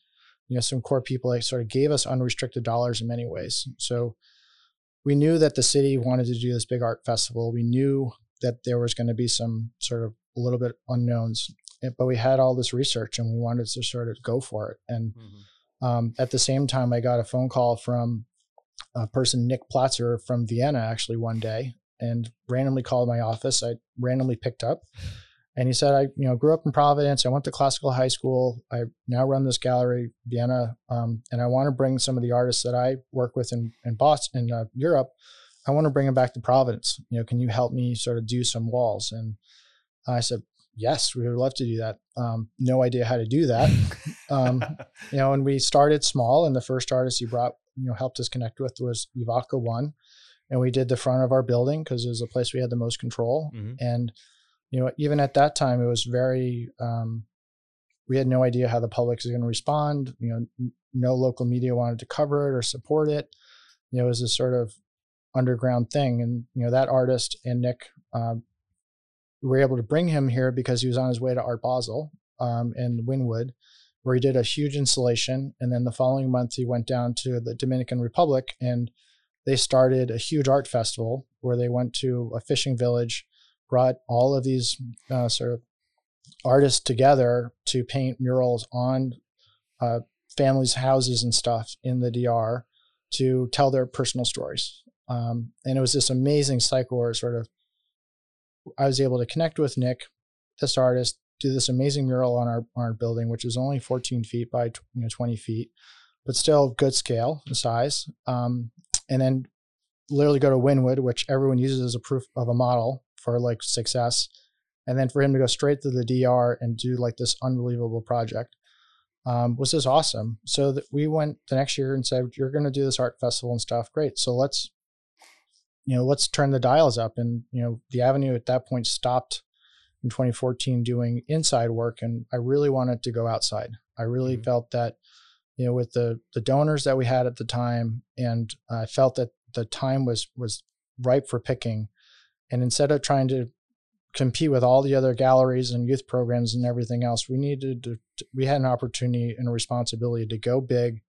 you know some core people that sort of gave us unrestricted dollars in many ways so we knew that the city wanted to do this big art festival. We knew that there was going to be some sort of a little bit unknowns, eh, but we had all this research and we wanted to sort of go for it. And um, at the same time, I got a phone call from a person, Nick Platzer from Vienna, actually one day, and randomly called my office. I randomly picked up, and he said, "I, you know, grew up in Providence. I went to classical high school. I now run this gallery, Vienna, um, and I want to bring some of the artists that I work with in in Boston, in uh, Europe. I want to bring them back to Providence. You know, can you help me sort of do some walls?" And I said, "Yes, we would love to do that. Um, no idea how to do that." um, <laughs> you know, and we started small. And the first artist he brought, you know, helped us connect with was Ivaka One, and we did the front of our building because it was the place we had the most control. Mhm. And you know, even at that time, it was very. Um, we had no idea how the public was going to respond. You know, n- no local media wanted to cover it or support it. You know, it was a sort of underground thing, and you know that artist and Nick. Um, we were able to bring him here because he was on his way to Art Basel um, in Wynwood, where he did a huge installation. And then the following month, he went down to the Dominican Republic and they started a huge art festival where they went to a fishing village, brought all of these uh, sort of artists together to paint murals on uh, families' houses and stuff in the DR to tell their personal stories. Um, and it was this amazing cycle where sort of I was able to connect with Nick, this artist, do this amazing mural on our on our building, which is only 14 feet by you know 20 feet, but still good scale and size. Um, and then literally go to Wynwood, which everyone uses as a proof of a model for like success, and then for him to go straight to the DR and do like this unbelievable project um, was just awesome. So that we went the next year and said, "You're going to do this art festival and stuff. Great. So let's, you know, let's turn the dials up." And you know, the Avenue at that point stopped in 2014 doing inside work, and I really wanted to go outside. I really Mhm. felt that, you know, with the the donors that we had at the time, and I felt that the time was was ripe for picking. And instead of trying to compete with all the other galleries and youth programs and everything else, we needed to, we had an opportunity and a responsibility to go big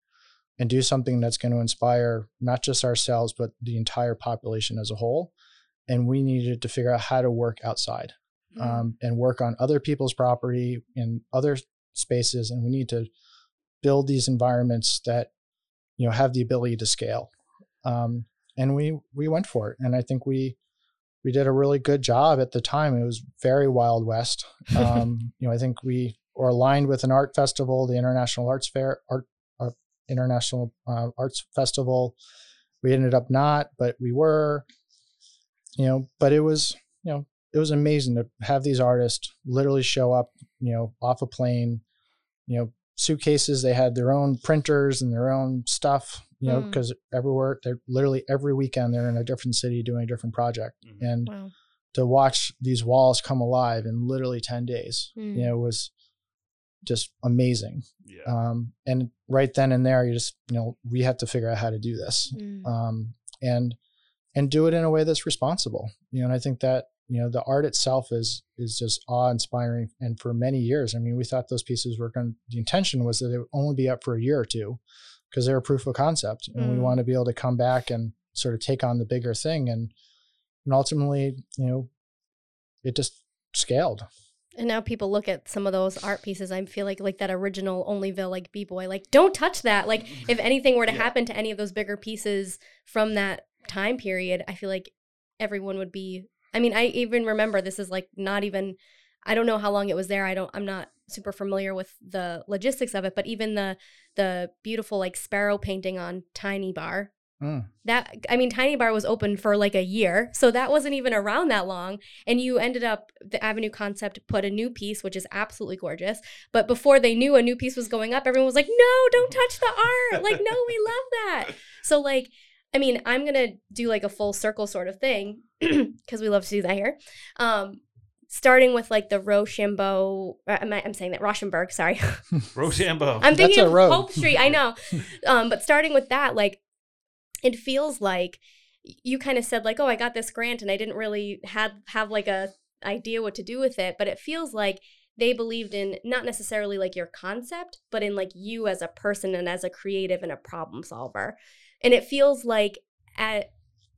and do something that's going to inspire not just ourselves, but the entire population as a whole. And we needed to figure out how to work outside Mm. um, and work on other people's property in other spaces. And we need to build these environments that, you know, have the ability to scale. Um, and we, we went for it. And I think we, we did a really good job at the time. It was very Wild West. <laughs> Um, you know, I think we were aligned with an art festival, the International Arts Fair, Art, International uh, Arts Festival. We ended up not, but we were. You know, but it was you know it was amazing to have these artists literally show up. You know, off a plane. You know, suitcases. They had their own printers and their own stuff you know, because mm. everywhere they're literally every weekend they're in a different city doing a different project. Mm-hmm. And wow. to watch these walls come alive in literally 10 days, mm. you know, was just amazing. Yeah. Um, and right then and there, you just, you know, we have to figure out how to do this. Mm. Um, and, and do it in a way that's responsible. You know, and I think that, you know, the art itself is, is just awe inspiring. And for many years, I mean, we thought those pieces were going the intention was that they would only be up for a year or two because they're a proof of concept and mm. we want to be able to come back and sort of take on the bigger thing and and ultimately you know it just scaled and now people look at some of those art pieces i feel like like that original Olneyville like b-boy like don't touch that like if anything were to yeah. happen to any of those bigger pieces from that time period i feel like everyone would be i mean i even remember this is like not even i don't know how long it was there i don't i'm not super familiar with the logistics of it, but even the the beautiful like sparrow painting on Tiny Bar. Mm. That I mean, Tiny Bar was open for like a year, so that wasn't even around that long. And you ended up the Avenue Concept put a new piece, which is absolutely gorgeous. But before they knew a new piece was going up, everyone was like, "No, don't touch the art!" like, no, we love that. <laughs> So like, I mean, I'm gonna do like a full circle sort of thing <clears throat> because we love to do that here. Um, starting with like the Rochambeau. Uh, I'm, I'm saying that Rauschenberg. Sorry, <laughs> <laughs> Rochambeau. I'm thinking of Hope Street. I know, um, but starting with that, like it feels like you kind of said like, oh, I got this grant and I didn't really have have like a idea what to do with it, but it feels like they believed in not necessarily like your concept, but in like you as a person and as a creative and a problem solver. And it feels like at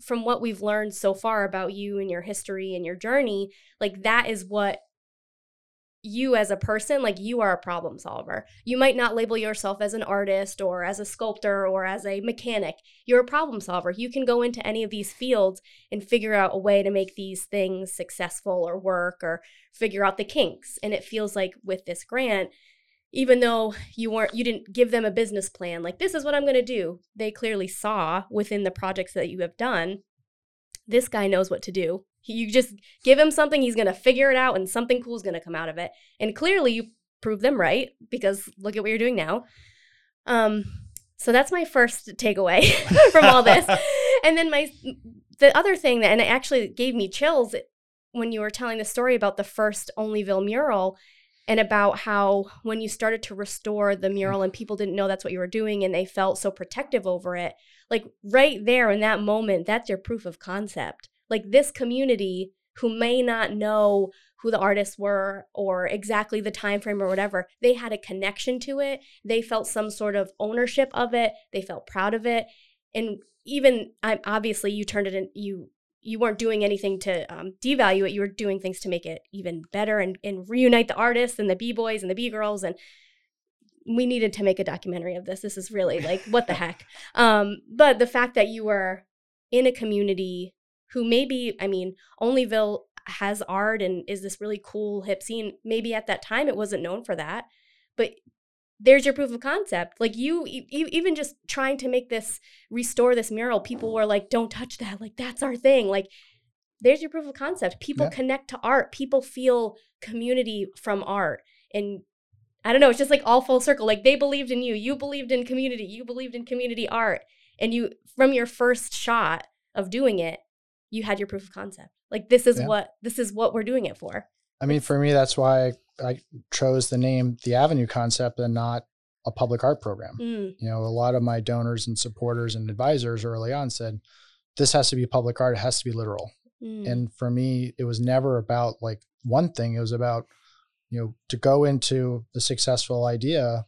from what we've learned so far about you and your history and your journey, like that is what you as a person, like you are a problem solver. You might not label yourself as an artist or as a sculptor or as a mechanic. You're a problem solver. You can go into any of these fields and figure out a way to make these things successful or work or figure out the kinks. And it feels like with this grant, even though you weren't you didn't give them a business plan like this is what i'm going to do they clearly saw within the projects that you have done this guy knows what to do you just give him something he's going to figure it out and something cool is going to come out of it. And clearly you prove them right because look at what you're doing now. Um so that's my first takeaway <laughs> from all this. <laughs> And then my the other thing that and it actually gave me chills when you were telling the story about the first Olneyville mural and about how when you started to restore the mural and people didn't know that's what you were doing and they felt so protective over it like right there in that moment that's your proof of concept like this community who may not know who the artists were or exactly the time frame or whatever they had a connection to it they felt some sort of ownership of it they felt proud of it and even I'm obviously you turned it in you you weren't doing anything to um, devalue it. You were doing things to make it even better and, and reunite the artists and the b boys and the b girls. And we needed to make a documentary of this. This is really like what the <laughs> heck. Um, but the fact that you were in a community who maybe, I mean, Olneyville has art and is this really cool hip scene. Maybe at that time it wasn't known for that, but there's your proof of concept. Like you, e- even just trying to make this restore this mural, people were like, "Don't touch that! Like that's our thing!" Like there's your proof of concept. People yeah. connect to art. People feel community from art, and I don't know. It's just like all full circle. Like they believed in you. You believed in community. You believed in community art, and you from your first shot of doing it, you had your proof of concept. Like this is yeah. what this is what we're doing it for. I mean, for me, that's why I chose the name the Avenue concept and not a public art program. Mm. You know, a lot of my donors and supporters and advisors early on said, this has to be public art, it has to be literal. Mm. And for me, it was never about like one thing, it was about, you know, to go into the successful idea,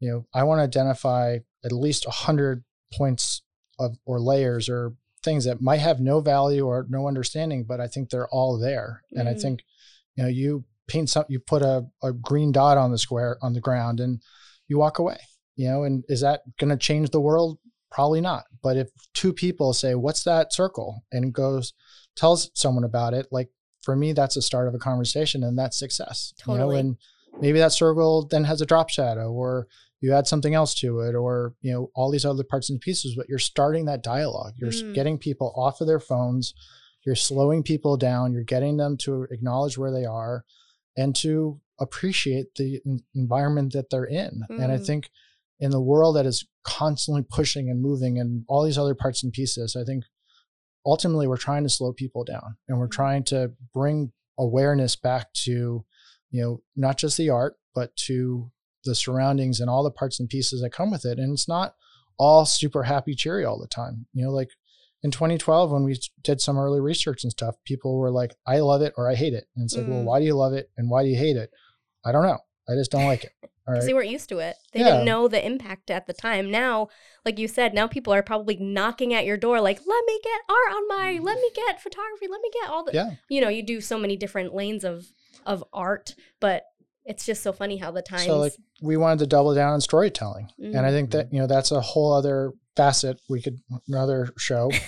you know, I want to identify at least a hundred points of or layers or things that might have no value or no understanding, but I think they're all there. Mm. And I mm. think, you know, you paint something, you put a, a green dot on the square on the ground and you walk away, you know, and is that going to change the world? Probably not. But if two people say, what's that circle? And goes tells someone about it, like for me, that's a start of a conversation and that's success. You know, and maybe that circle then has a drop shadow or you add something else to it or, you know, all these other parts and pieces, but you're starting that dialogue. You're Mm. getting people off of their phones. You're slowing people down. You're getting them to acknowledge where they are and to appreciate the en- environment that they're in. And I Mm. think in the world that is constantly pushing and moving and all these other parts and pieces, I think ultimately we're trying to slow people down and we're Mhm. trying to bring awareness back to, you know, not just the art, but to the surroundings and all the parts and pieces that come with it. And it's not all super happy cheery all the time. You know, like in 2012, when we did some early research and stuff, people were like, I love it or I hate it. And it's like, well, Mm. why do you love it and why do you hate it? I don't know. I just don't like it. Because <laughs> right. they weren't used to it. They Yeah. didn't know the impact at the time. Now, like you said, now people are probably knocking at your door, like, "Let me get art on my, let me get photography, let me get all the." Yeah. You know, you do so many different lanes of of art, but it's just so funny how the times. So like we wanted to double down on storytelling. And I think that, you know, that's a whole other facet. We could another show. <laughs>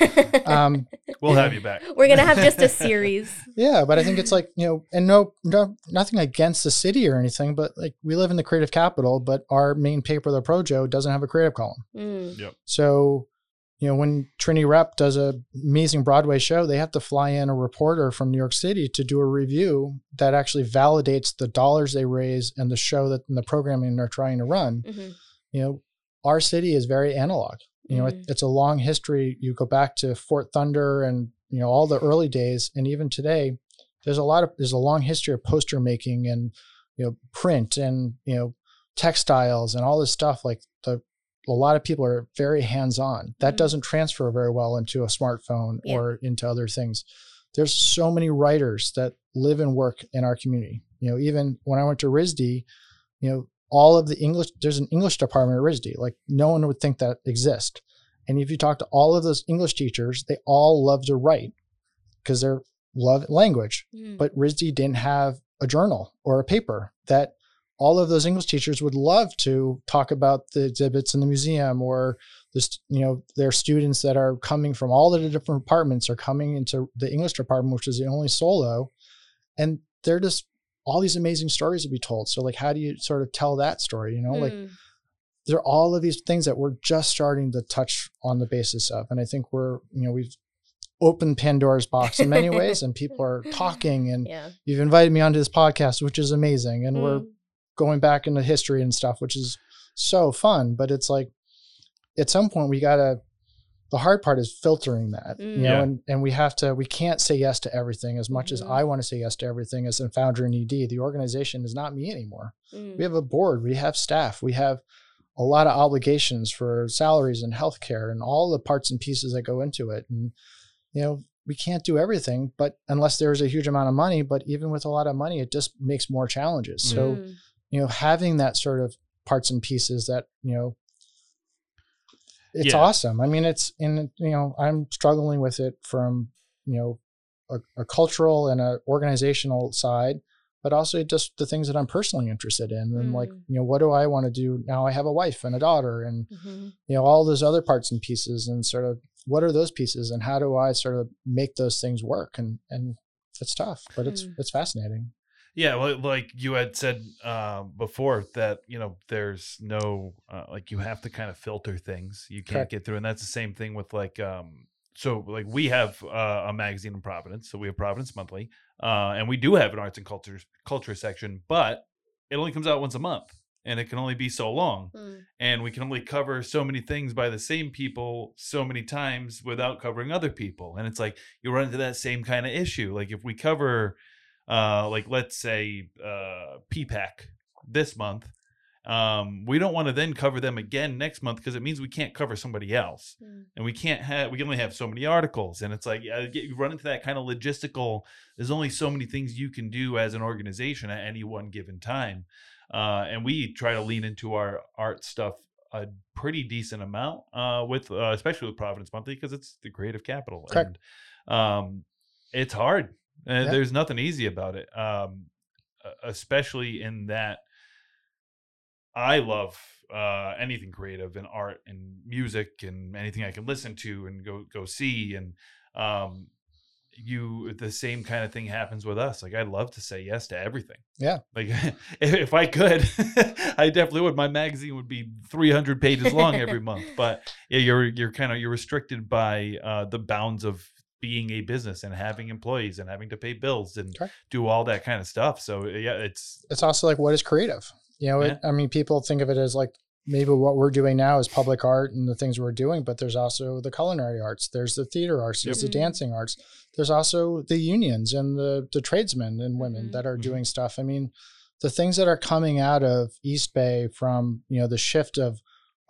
Um, We'll have you back. We're gonna have just a <laughs> series. yeah, but I think it's like, you know, and no, no, nothing against the city or anything, but like we live in the creative capital, but our main paper, the Projo, doesn't have a creative column. Mm. So, you know, when Trinity Rep does a amazing Broadway show, they have to fly in a reporter from New York City to do a review that actually validates the dollars they raise and the show that and the programming they're trying to run. Mhm. You know, our city is very analog. You know, it, Mm. it's a long history. You go back to Fort Thunder and you know all the early days, and even today, there's a lot of there's a long history of poster making and you know print and you know textiles and all this stuff. Like a lot of people are very hands on. That Mhm. doesn't transfer very well into a smartphone Yeah. or into other things. There's so many writers that live and work in our community. You know, even when I went to RISD, you know, all of the English, there's an English department at RISD. Like no one would think that exists. And if you talk to all of those English teachers, they all love to write because they're love language. Mm. But RISD didn't have a journal or a paper that all of those English teachers would love to talk about the exhibits in the museum or this, you know, their students that are coming from all the different departments are coming into the English department, which is the only solo. And they're just all these amazing stories to be told. So like, how do you sort of tell that story? You know, like Mm. there are all of these things that we're just starting to touch on the basis of. And I think we're, you know, we've opened Pandora's box in many <laughs> ways and people are talking and yeah. you've invited me onto this podcast, which is amazing. And we're Mm. Going back into history and stuff, which is so fun. But it's like at some point we gotta the hard part is filtering that. You Mm. know, Yeah. and, and we have to we can't say yes to everything as much as Mhm. I want to say yes to everything as a founder in ED. The organization is not me anymore. Mm. We have a board, we have staff, we have a lot of obligations for salaries and healthcare and all the parts and pieces that go into it. And you know, we can't do everything, but unless there's a huge amount of money, but even with a lot of money, it just makes more challenges. So Mm. You know, having that sort of parts and pieces that, you know, it's Yeah. awesome. I mean, it's in, you know, I'm struggling with it from, you know, a, a cultural and a organizational side, but also just the things that I'm personally interested in. And like, Mm. you know, what do I want to do now? I have a wife and a daughter and, Mhm. you know, all those other parts and pieces and sort of what are those pieces and how do I sort of make those things work? And, and it's tough, but it's, Mm. it's fascinating. Yeah, well, like you had said uh, before that you know there's no uh, like you have to kind of filter things. You can't Correct. get through, and that's the same thing with like um. So like we have uh, a magazine in Providence, so we have Providence Monthly, uh, and we do have an arts and culture culture section, but it only comes out once a month, and it can only be so long, Mm. and we can only cover so many things by the same people so many times without covering other people, and it's like you run into that same kind of issue. Like if we cover uh like let's say uh PPAC this month um we don't want to then cover them again next month because it means we can't cover somebody else Mm. and we can't have we can only have so many articles and it's like uh, get, you run into that kind of logistical there's only so many things you can do as an organization at any one given time uh and we try to lean into our art stuff a pretty decent amount uh with uh, especially with Providence Monthly because it's the creative capital Correct. and um it's hard and Yeah. there's nothing easy about it um especially in that i love uh anything creative and art and music and anything i can listen to and go go see and um you the same kind of thing happens with us. Like I'd love to say yes to everything. Yeah. Like if, <laughs> if I could, <laughs> I definitely would. My magazine would be 300 pages long every <laughs> month. But yeah, you're you're kind of you're restricted by uh, the bounds of being a business and having employees and having to pay bills and Correct. do all that kind of stuff. So yeah, it's it's also like what is creative you know it, i mean people think of it as like maybe what we're doing now is public art and the things we're doing but there's also the culinary arts there's the theater arts there's Yep. the dancing arts there's also the unions and the the tradesmen and women Mhm. that are Mhm. doing stuff i mean the things that are coming out of east bay from you know the shift of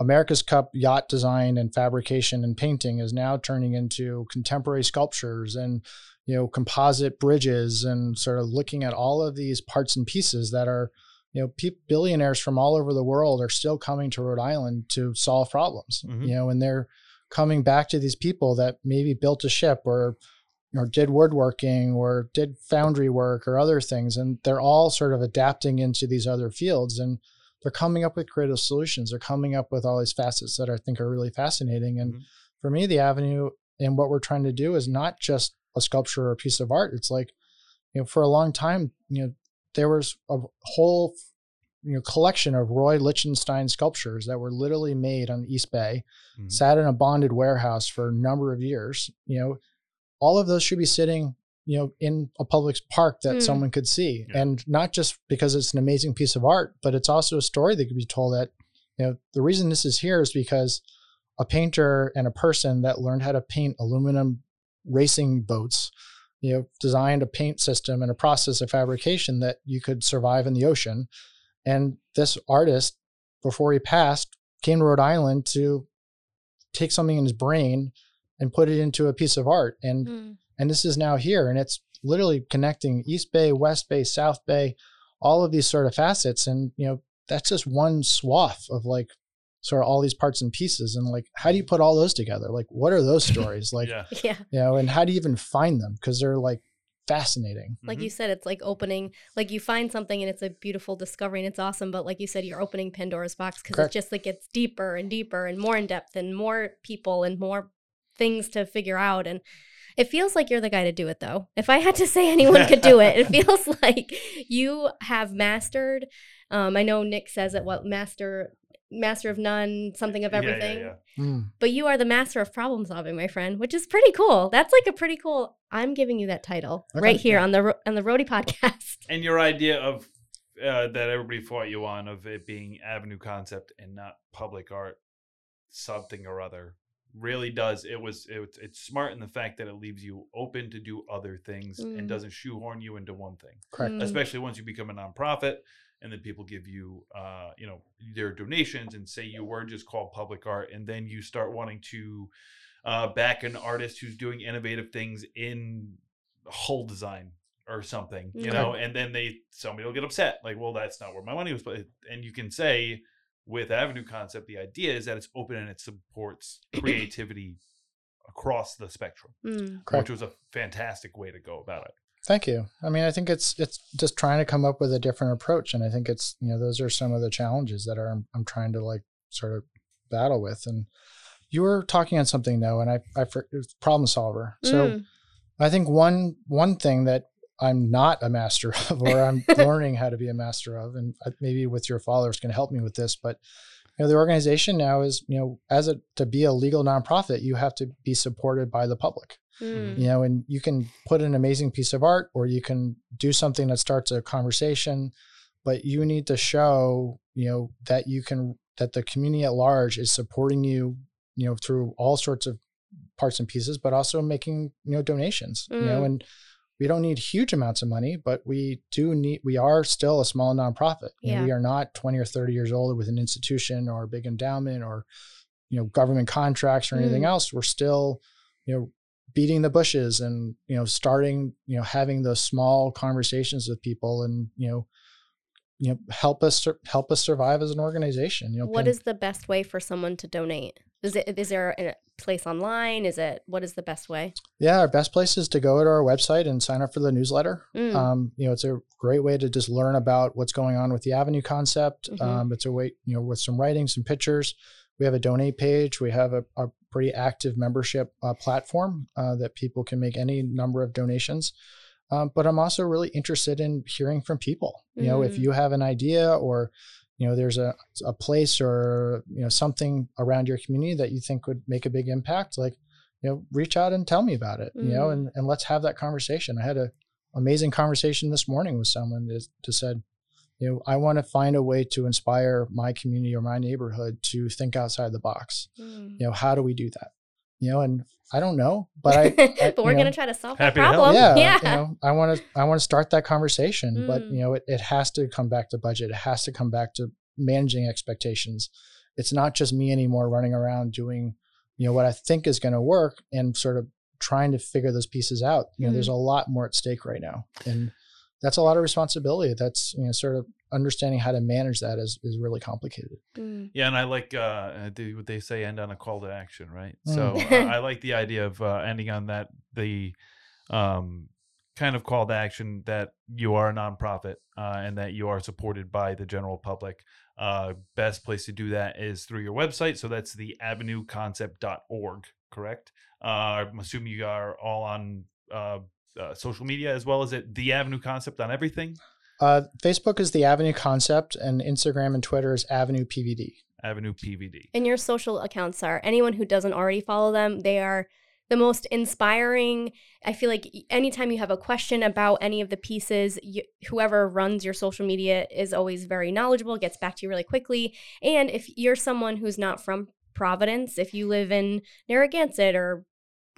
america's cup yacht design and fabrication and painting is now turning into contemporary sculptures and you know composite bridges and sort of looking at all of these parts and pieces that are you know pe- billionaires from all over the world are still coming to rhode island to solve problems Mhm. you know and they're coming back to these people that maybe built a ship or or did woodworking or did foundry work or other things and they're all sort of adapting into these other fields and they're coming up with creative solutions they're coming up with all these facets that i think are really fascinating and Mhm. for me the avenue and what we're trying to do is not just a sculpture or a piece of art it's like you know for a long time you know there was a whole you know collection of roy lichtenstein sculptures that were literally made on the east bay Mhm. sat in a bonded warehouse for a number of years you know all of those should be sitting you know in a public park that Mm. someone could see Yeah. and not just because it's an amazing piece of art but it's also a story that could be told that you know the reason this is here is because a painter and a person that learned how to paint aluminum racing boats you know designed a paint system and a process of fabrication that you could survive in the ocean and this artist before he passed came to rhode island to take something in his brain and put it into a piece of art and Mm. And this is now here and it's literally connecting east bay west bay south bay all of these sort of facets and you know that's just one swath of like sort of all these parts and pieces and like how do you put all those together like what are those <laughs> stories like yeah. <laughs> Yeah. you know and how do you even find them because they're like fascinating Like Mhm. you said, it's like opening, like you find something and it's a beautiful discovery and it's awesome. But like you said, you're opening Pandora's box because it just like gets deeper and deeper and more in depth and more people and more things to figure out. And it feels like you're the guy to do it though. If I had to say anyone could do it, it <laughs> feels like you have mastered. Um, I know Nick says it, what master, master of none, something of Yeah, yeah, everything yeah. Mm. but you are the master of problem solving, my friend, which is pretty cool. That's like a pretty cool. I'm giving you that title Okay. right here on the on the Roadie podcast. <laughs> And your idea of uh, that everybody fought you on of it being avenue concept and not public art, something or other, really does. It was it, it's smart in the fact that it leaves you open to do other things Mm. and doesn't shoehorn you into one thing. correct Mm. Especially once you become a nonprofit and then people give you uh, you know their donations and say you were just called public art and then you start wanting to uh, back an artist who's doing innovative things in hull design or something you Mhm. know and then they somebody will get upset like well that's not where my money was put and you can say with avenue concept the idea is that it's open and it supports <clears throat> creativity across the spectrum Mm. Correct. which was a fantastic way to go about it Thank you. I mean, I think it's it's just trying to come up with a different approach, and I think it's you know those are some of the challenges that are I'm trying to like sort of battle with. And you were talking on something though, and I I for- it problem solver. So Mm. I think one one thing that I'm not a master <laughs> of, or I'm <laughs> learning how to be a master of, and maybe with your followers can help me with this, but you know the organization now is you know as a to be a legal nonprofit, you have to be supported by the public Mm. you know and you can put an amazing piece of art or you can do something that starts a conversation but you need to show you know that you can that the community at large is supporting you you know through all sorts of parts and pieces but also making you know donations you know Mm. and we don't need huge amounts of money but we do need we are still a small nonprofit Yeah. we are not 20 or 30 years old with an institution or a big endowment or you know government contracts or anything Mm. else we're still you know beating the bushes and you know starting you know having those small conversations with people and you know you know help us help us survive as an organization you know What is the best way for someone to donate? Is it is there a place online? Is it what is the best way? yeah our best place is to go to our website and sign up for the newsletter Mm. um, you know it's a great way to just learn about what's going on with the avenue concept Mhm. um, it's a way you know with some writing some pictures we have a donate page we have a, a pretty active membership uh, platform uh, that people can make any number of donations. Um, but I'm also really interested in hearing from people. You know, if Mm. you have an idea or you know there's a, a place or you know something around your community that you think would make a big impact like you know reach out and tell me about it you know Mm. and, and let's have that conversation i had a amazing conversation this morning with someone that just said you know i want to find a way to inspire my community or my neighborhood to think outside the box Mm. you know how do we do that you know and i don't know but i, <laughs> I but we're gonna try to solve Happy that problem. yeah, yeah. you know, I want to I want to start that conversation, but Mm. you know, it, it has to come back to budget. It has to come back to managing expectations. It's not just me anymore running around doing, you know, what I think is going to work and sort of trying to figure those pieces out. You know, there's a lot more at stake right now, and that's a lot of responsibility. That's you know, sort of understanding how to manage that is is really complicated. Mm. Yeah, and I like uh, what they say: end on a call to action, right? Mm. So <laughs> uh, I like the idea of uh, ending on that the um, kind of call to action that you are a nonprofit uh, and that you are supported by the general public. Uh, best place to do that is through your website. So that's the avenueconcept.org, correct? Uh, I'm assuming you are all on uh, uh, social media as well as it the Avenue Concept on everything. Uh, Facebook is the Avenue Concept, and Instagram and Twitter is Avenue PVD. Avenue PVD. And your social accounts are anyone who doesn't already follow them, they are the most inspiring. I feel like anytime you have a question about any of the pieces, you, whoever runs your social media is always very knowledgeable, gets back to you really quickly. And if you're someone who's not from Providence, if you live in Narragansett or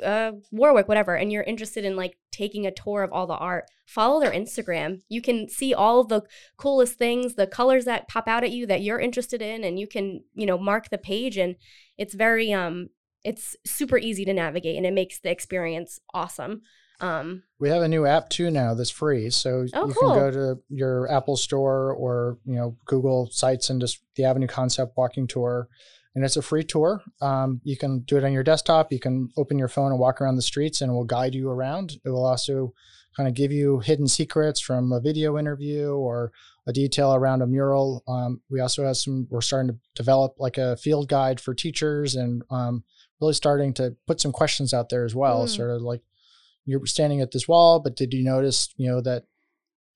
uh, Warwick, whatever, and you're interested in like taking a tour of all the art, follow their Instagram. You can see all the coolest things, the colors that pop out at you that you're interested in, and you can, you know, mark the page. And it's very, um, it's super easy to navigate, and it makes the experience awesome. Um, We have a new app too now that's free. So Oh, you cool. can go to your Apple store or, you know, Google sites and just the Avenue Concept walking tour. And it's a free tour. Um, you can do it on your desktop. You can open your phone and walk around the streets and it will guide you around. It will also kind of give you hidden secrets from a video interview or a detail around a mural. Um, we also have some, we're starting to develop like a field guide for teachers and um, really starting to put some questions out there as well. Mm. Sort of like, you're standing at this wall, but did you notice, you know, that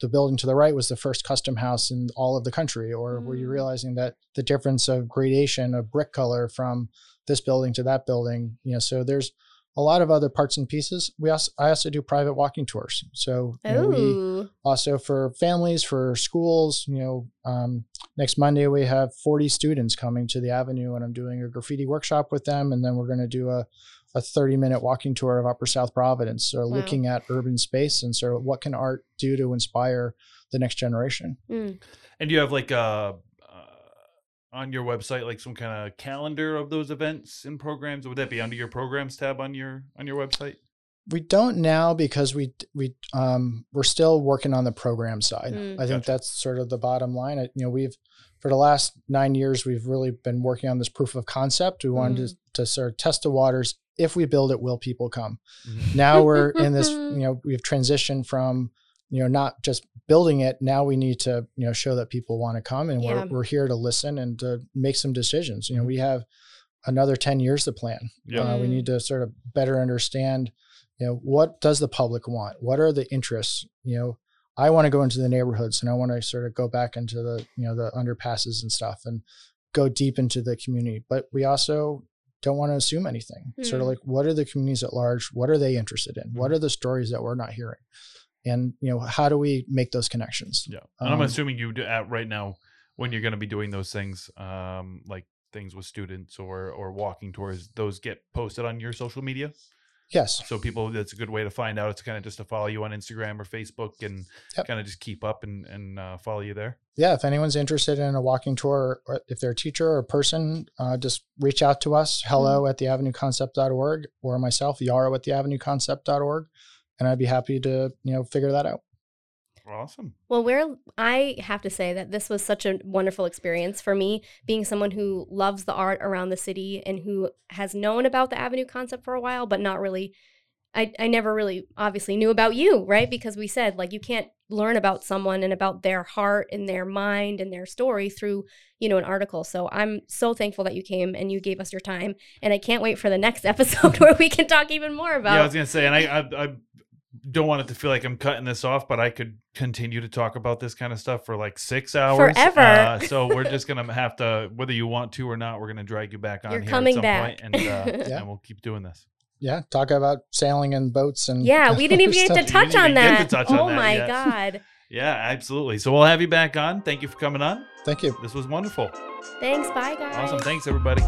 the building to the right was the first custom house in all of the country? Or were you Mm. realizing that the difference of gradation of brick color from this building to that building, you know, so there's a lot of other parts and pieces. We also, I also do private walking tours. So you know, we also for families, for schools, you know, um, next Monday we have 40 students coming to the Avenue and I'm doing a graffiti workshop with them. And then we're going to do a, a 30 minute walking tour of Upper South Providence. or Wow. looking at urban space and so what can art do to inspire the next generation? Mm. And you have like uh, uh on your website like some kind of calendar of those events and programs. Would that be under your programs tab on your on your website? We don't now because we we um, we're still working on the program side. Mm. I think Gotcha. that's sort of the bottom line. I, you know, we've for the last nine years we've really been working on this proof of concept. We wanted to, to sort of test the waters. If we build it, will people come? Now we're in this. You <laughs> know, we've transitioned from you know not just building it. Now we need to you know show that people want to come, and Yeah. we're we're here to listen and to make some decisions. You know, we have another ten years to plan. Yeah. Uh, we need to sort of better understand, you know, what does the public want? What are the interests? You know, I want to go into the neighborhoods and I want to sort of go back into the, you know, the underpasses and stuff and go deep into the community. But we also don't want to assume anything. Sort of Mm. like, what are the communities at large? What are they interested in? What are the stories that we're not hearing? And you know, how do we make those connections? Yeah, and I'm Um, assuming you do at right now when you're going to be doing those things, um, like things with students or or walking tours. Those get posted on your social media, Yes. so people that's a good way to find out. It's kind of just to follow you on Instagram or Facebook and Yep. kind of just keep up and and uh, follow you there. yeah, if anyone's interested in a walking tour, or if they're a teacher or a person, uh, just reach out to us. Hello at theavenueconcept.org or myself, Yarrow at theavenueconcept.org. And I'd be happy to, you know, figure that out. Awesome. Well, where I have to say that this was such a wonderful experience for me, being someone who loves the art around the city and who has known about the Avenue concept for a while, but not really I, I never really obviously knew about you, right? Because we said like you can't learn about someone and about their heart and their mind and their story through, you know, an article. So I'm so thankful that you came and you gave us your time. And I can't wait for the next <laughs> episode where we can talk even more about Yeah, I was gonna say, and I, I, I don't want it to feel like I'm cutting this off, but I could continue to talk about this kind of stuff for like six hours Forever. Uh, <laughs> so we're just gonna have to, whether you want to or not, we're gonna drag you back on You're here coming at some back. point, and, uh, <laughs> Yeah. and we'll keep doing this. Yeah, talk about sailing and boats and Yeah, we didn't even <laughs> get to touch on that. to touch oh that, my yes. God. Yeah, absolutely. So we'll have you back on. Thank you for coming on. Thank you. This was wonderful. Thanks. Bye, guys. Awesome. Thanks, everybody.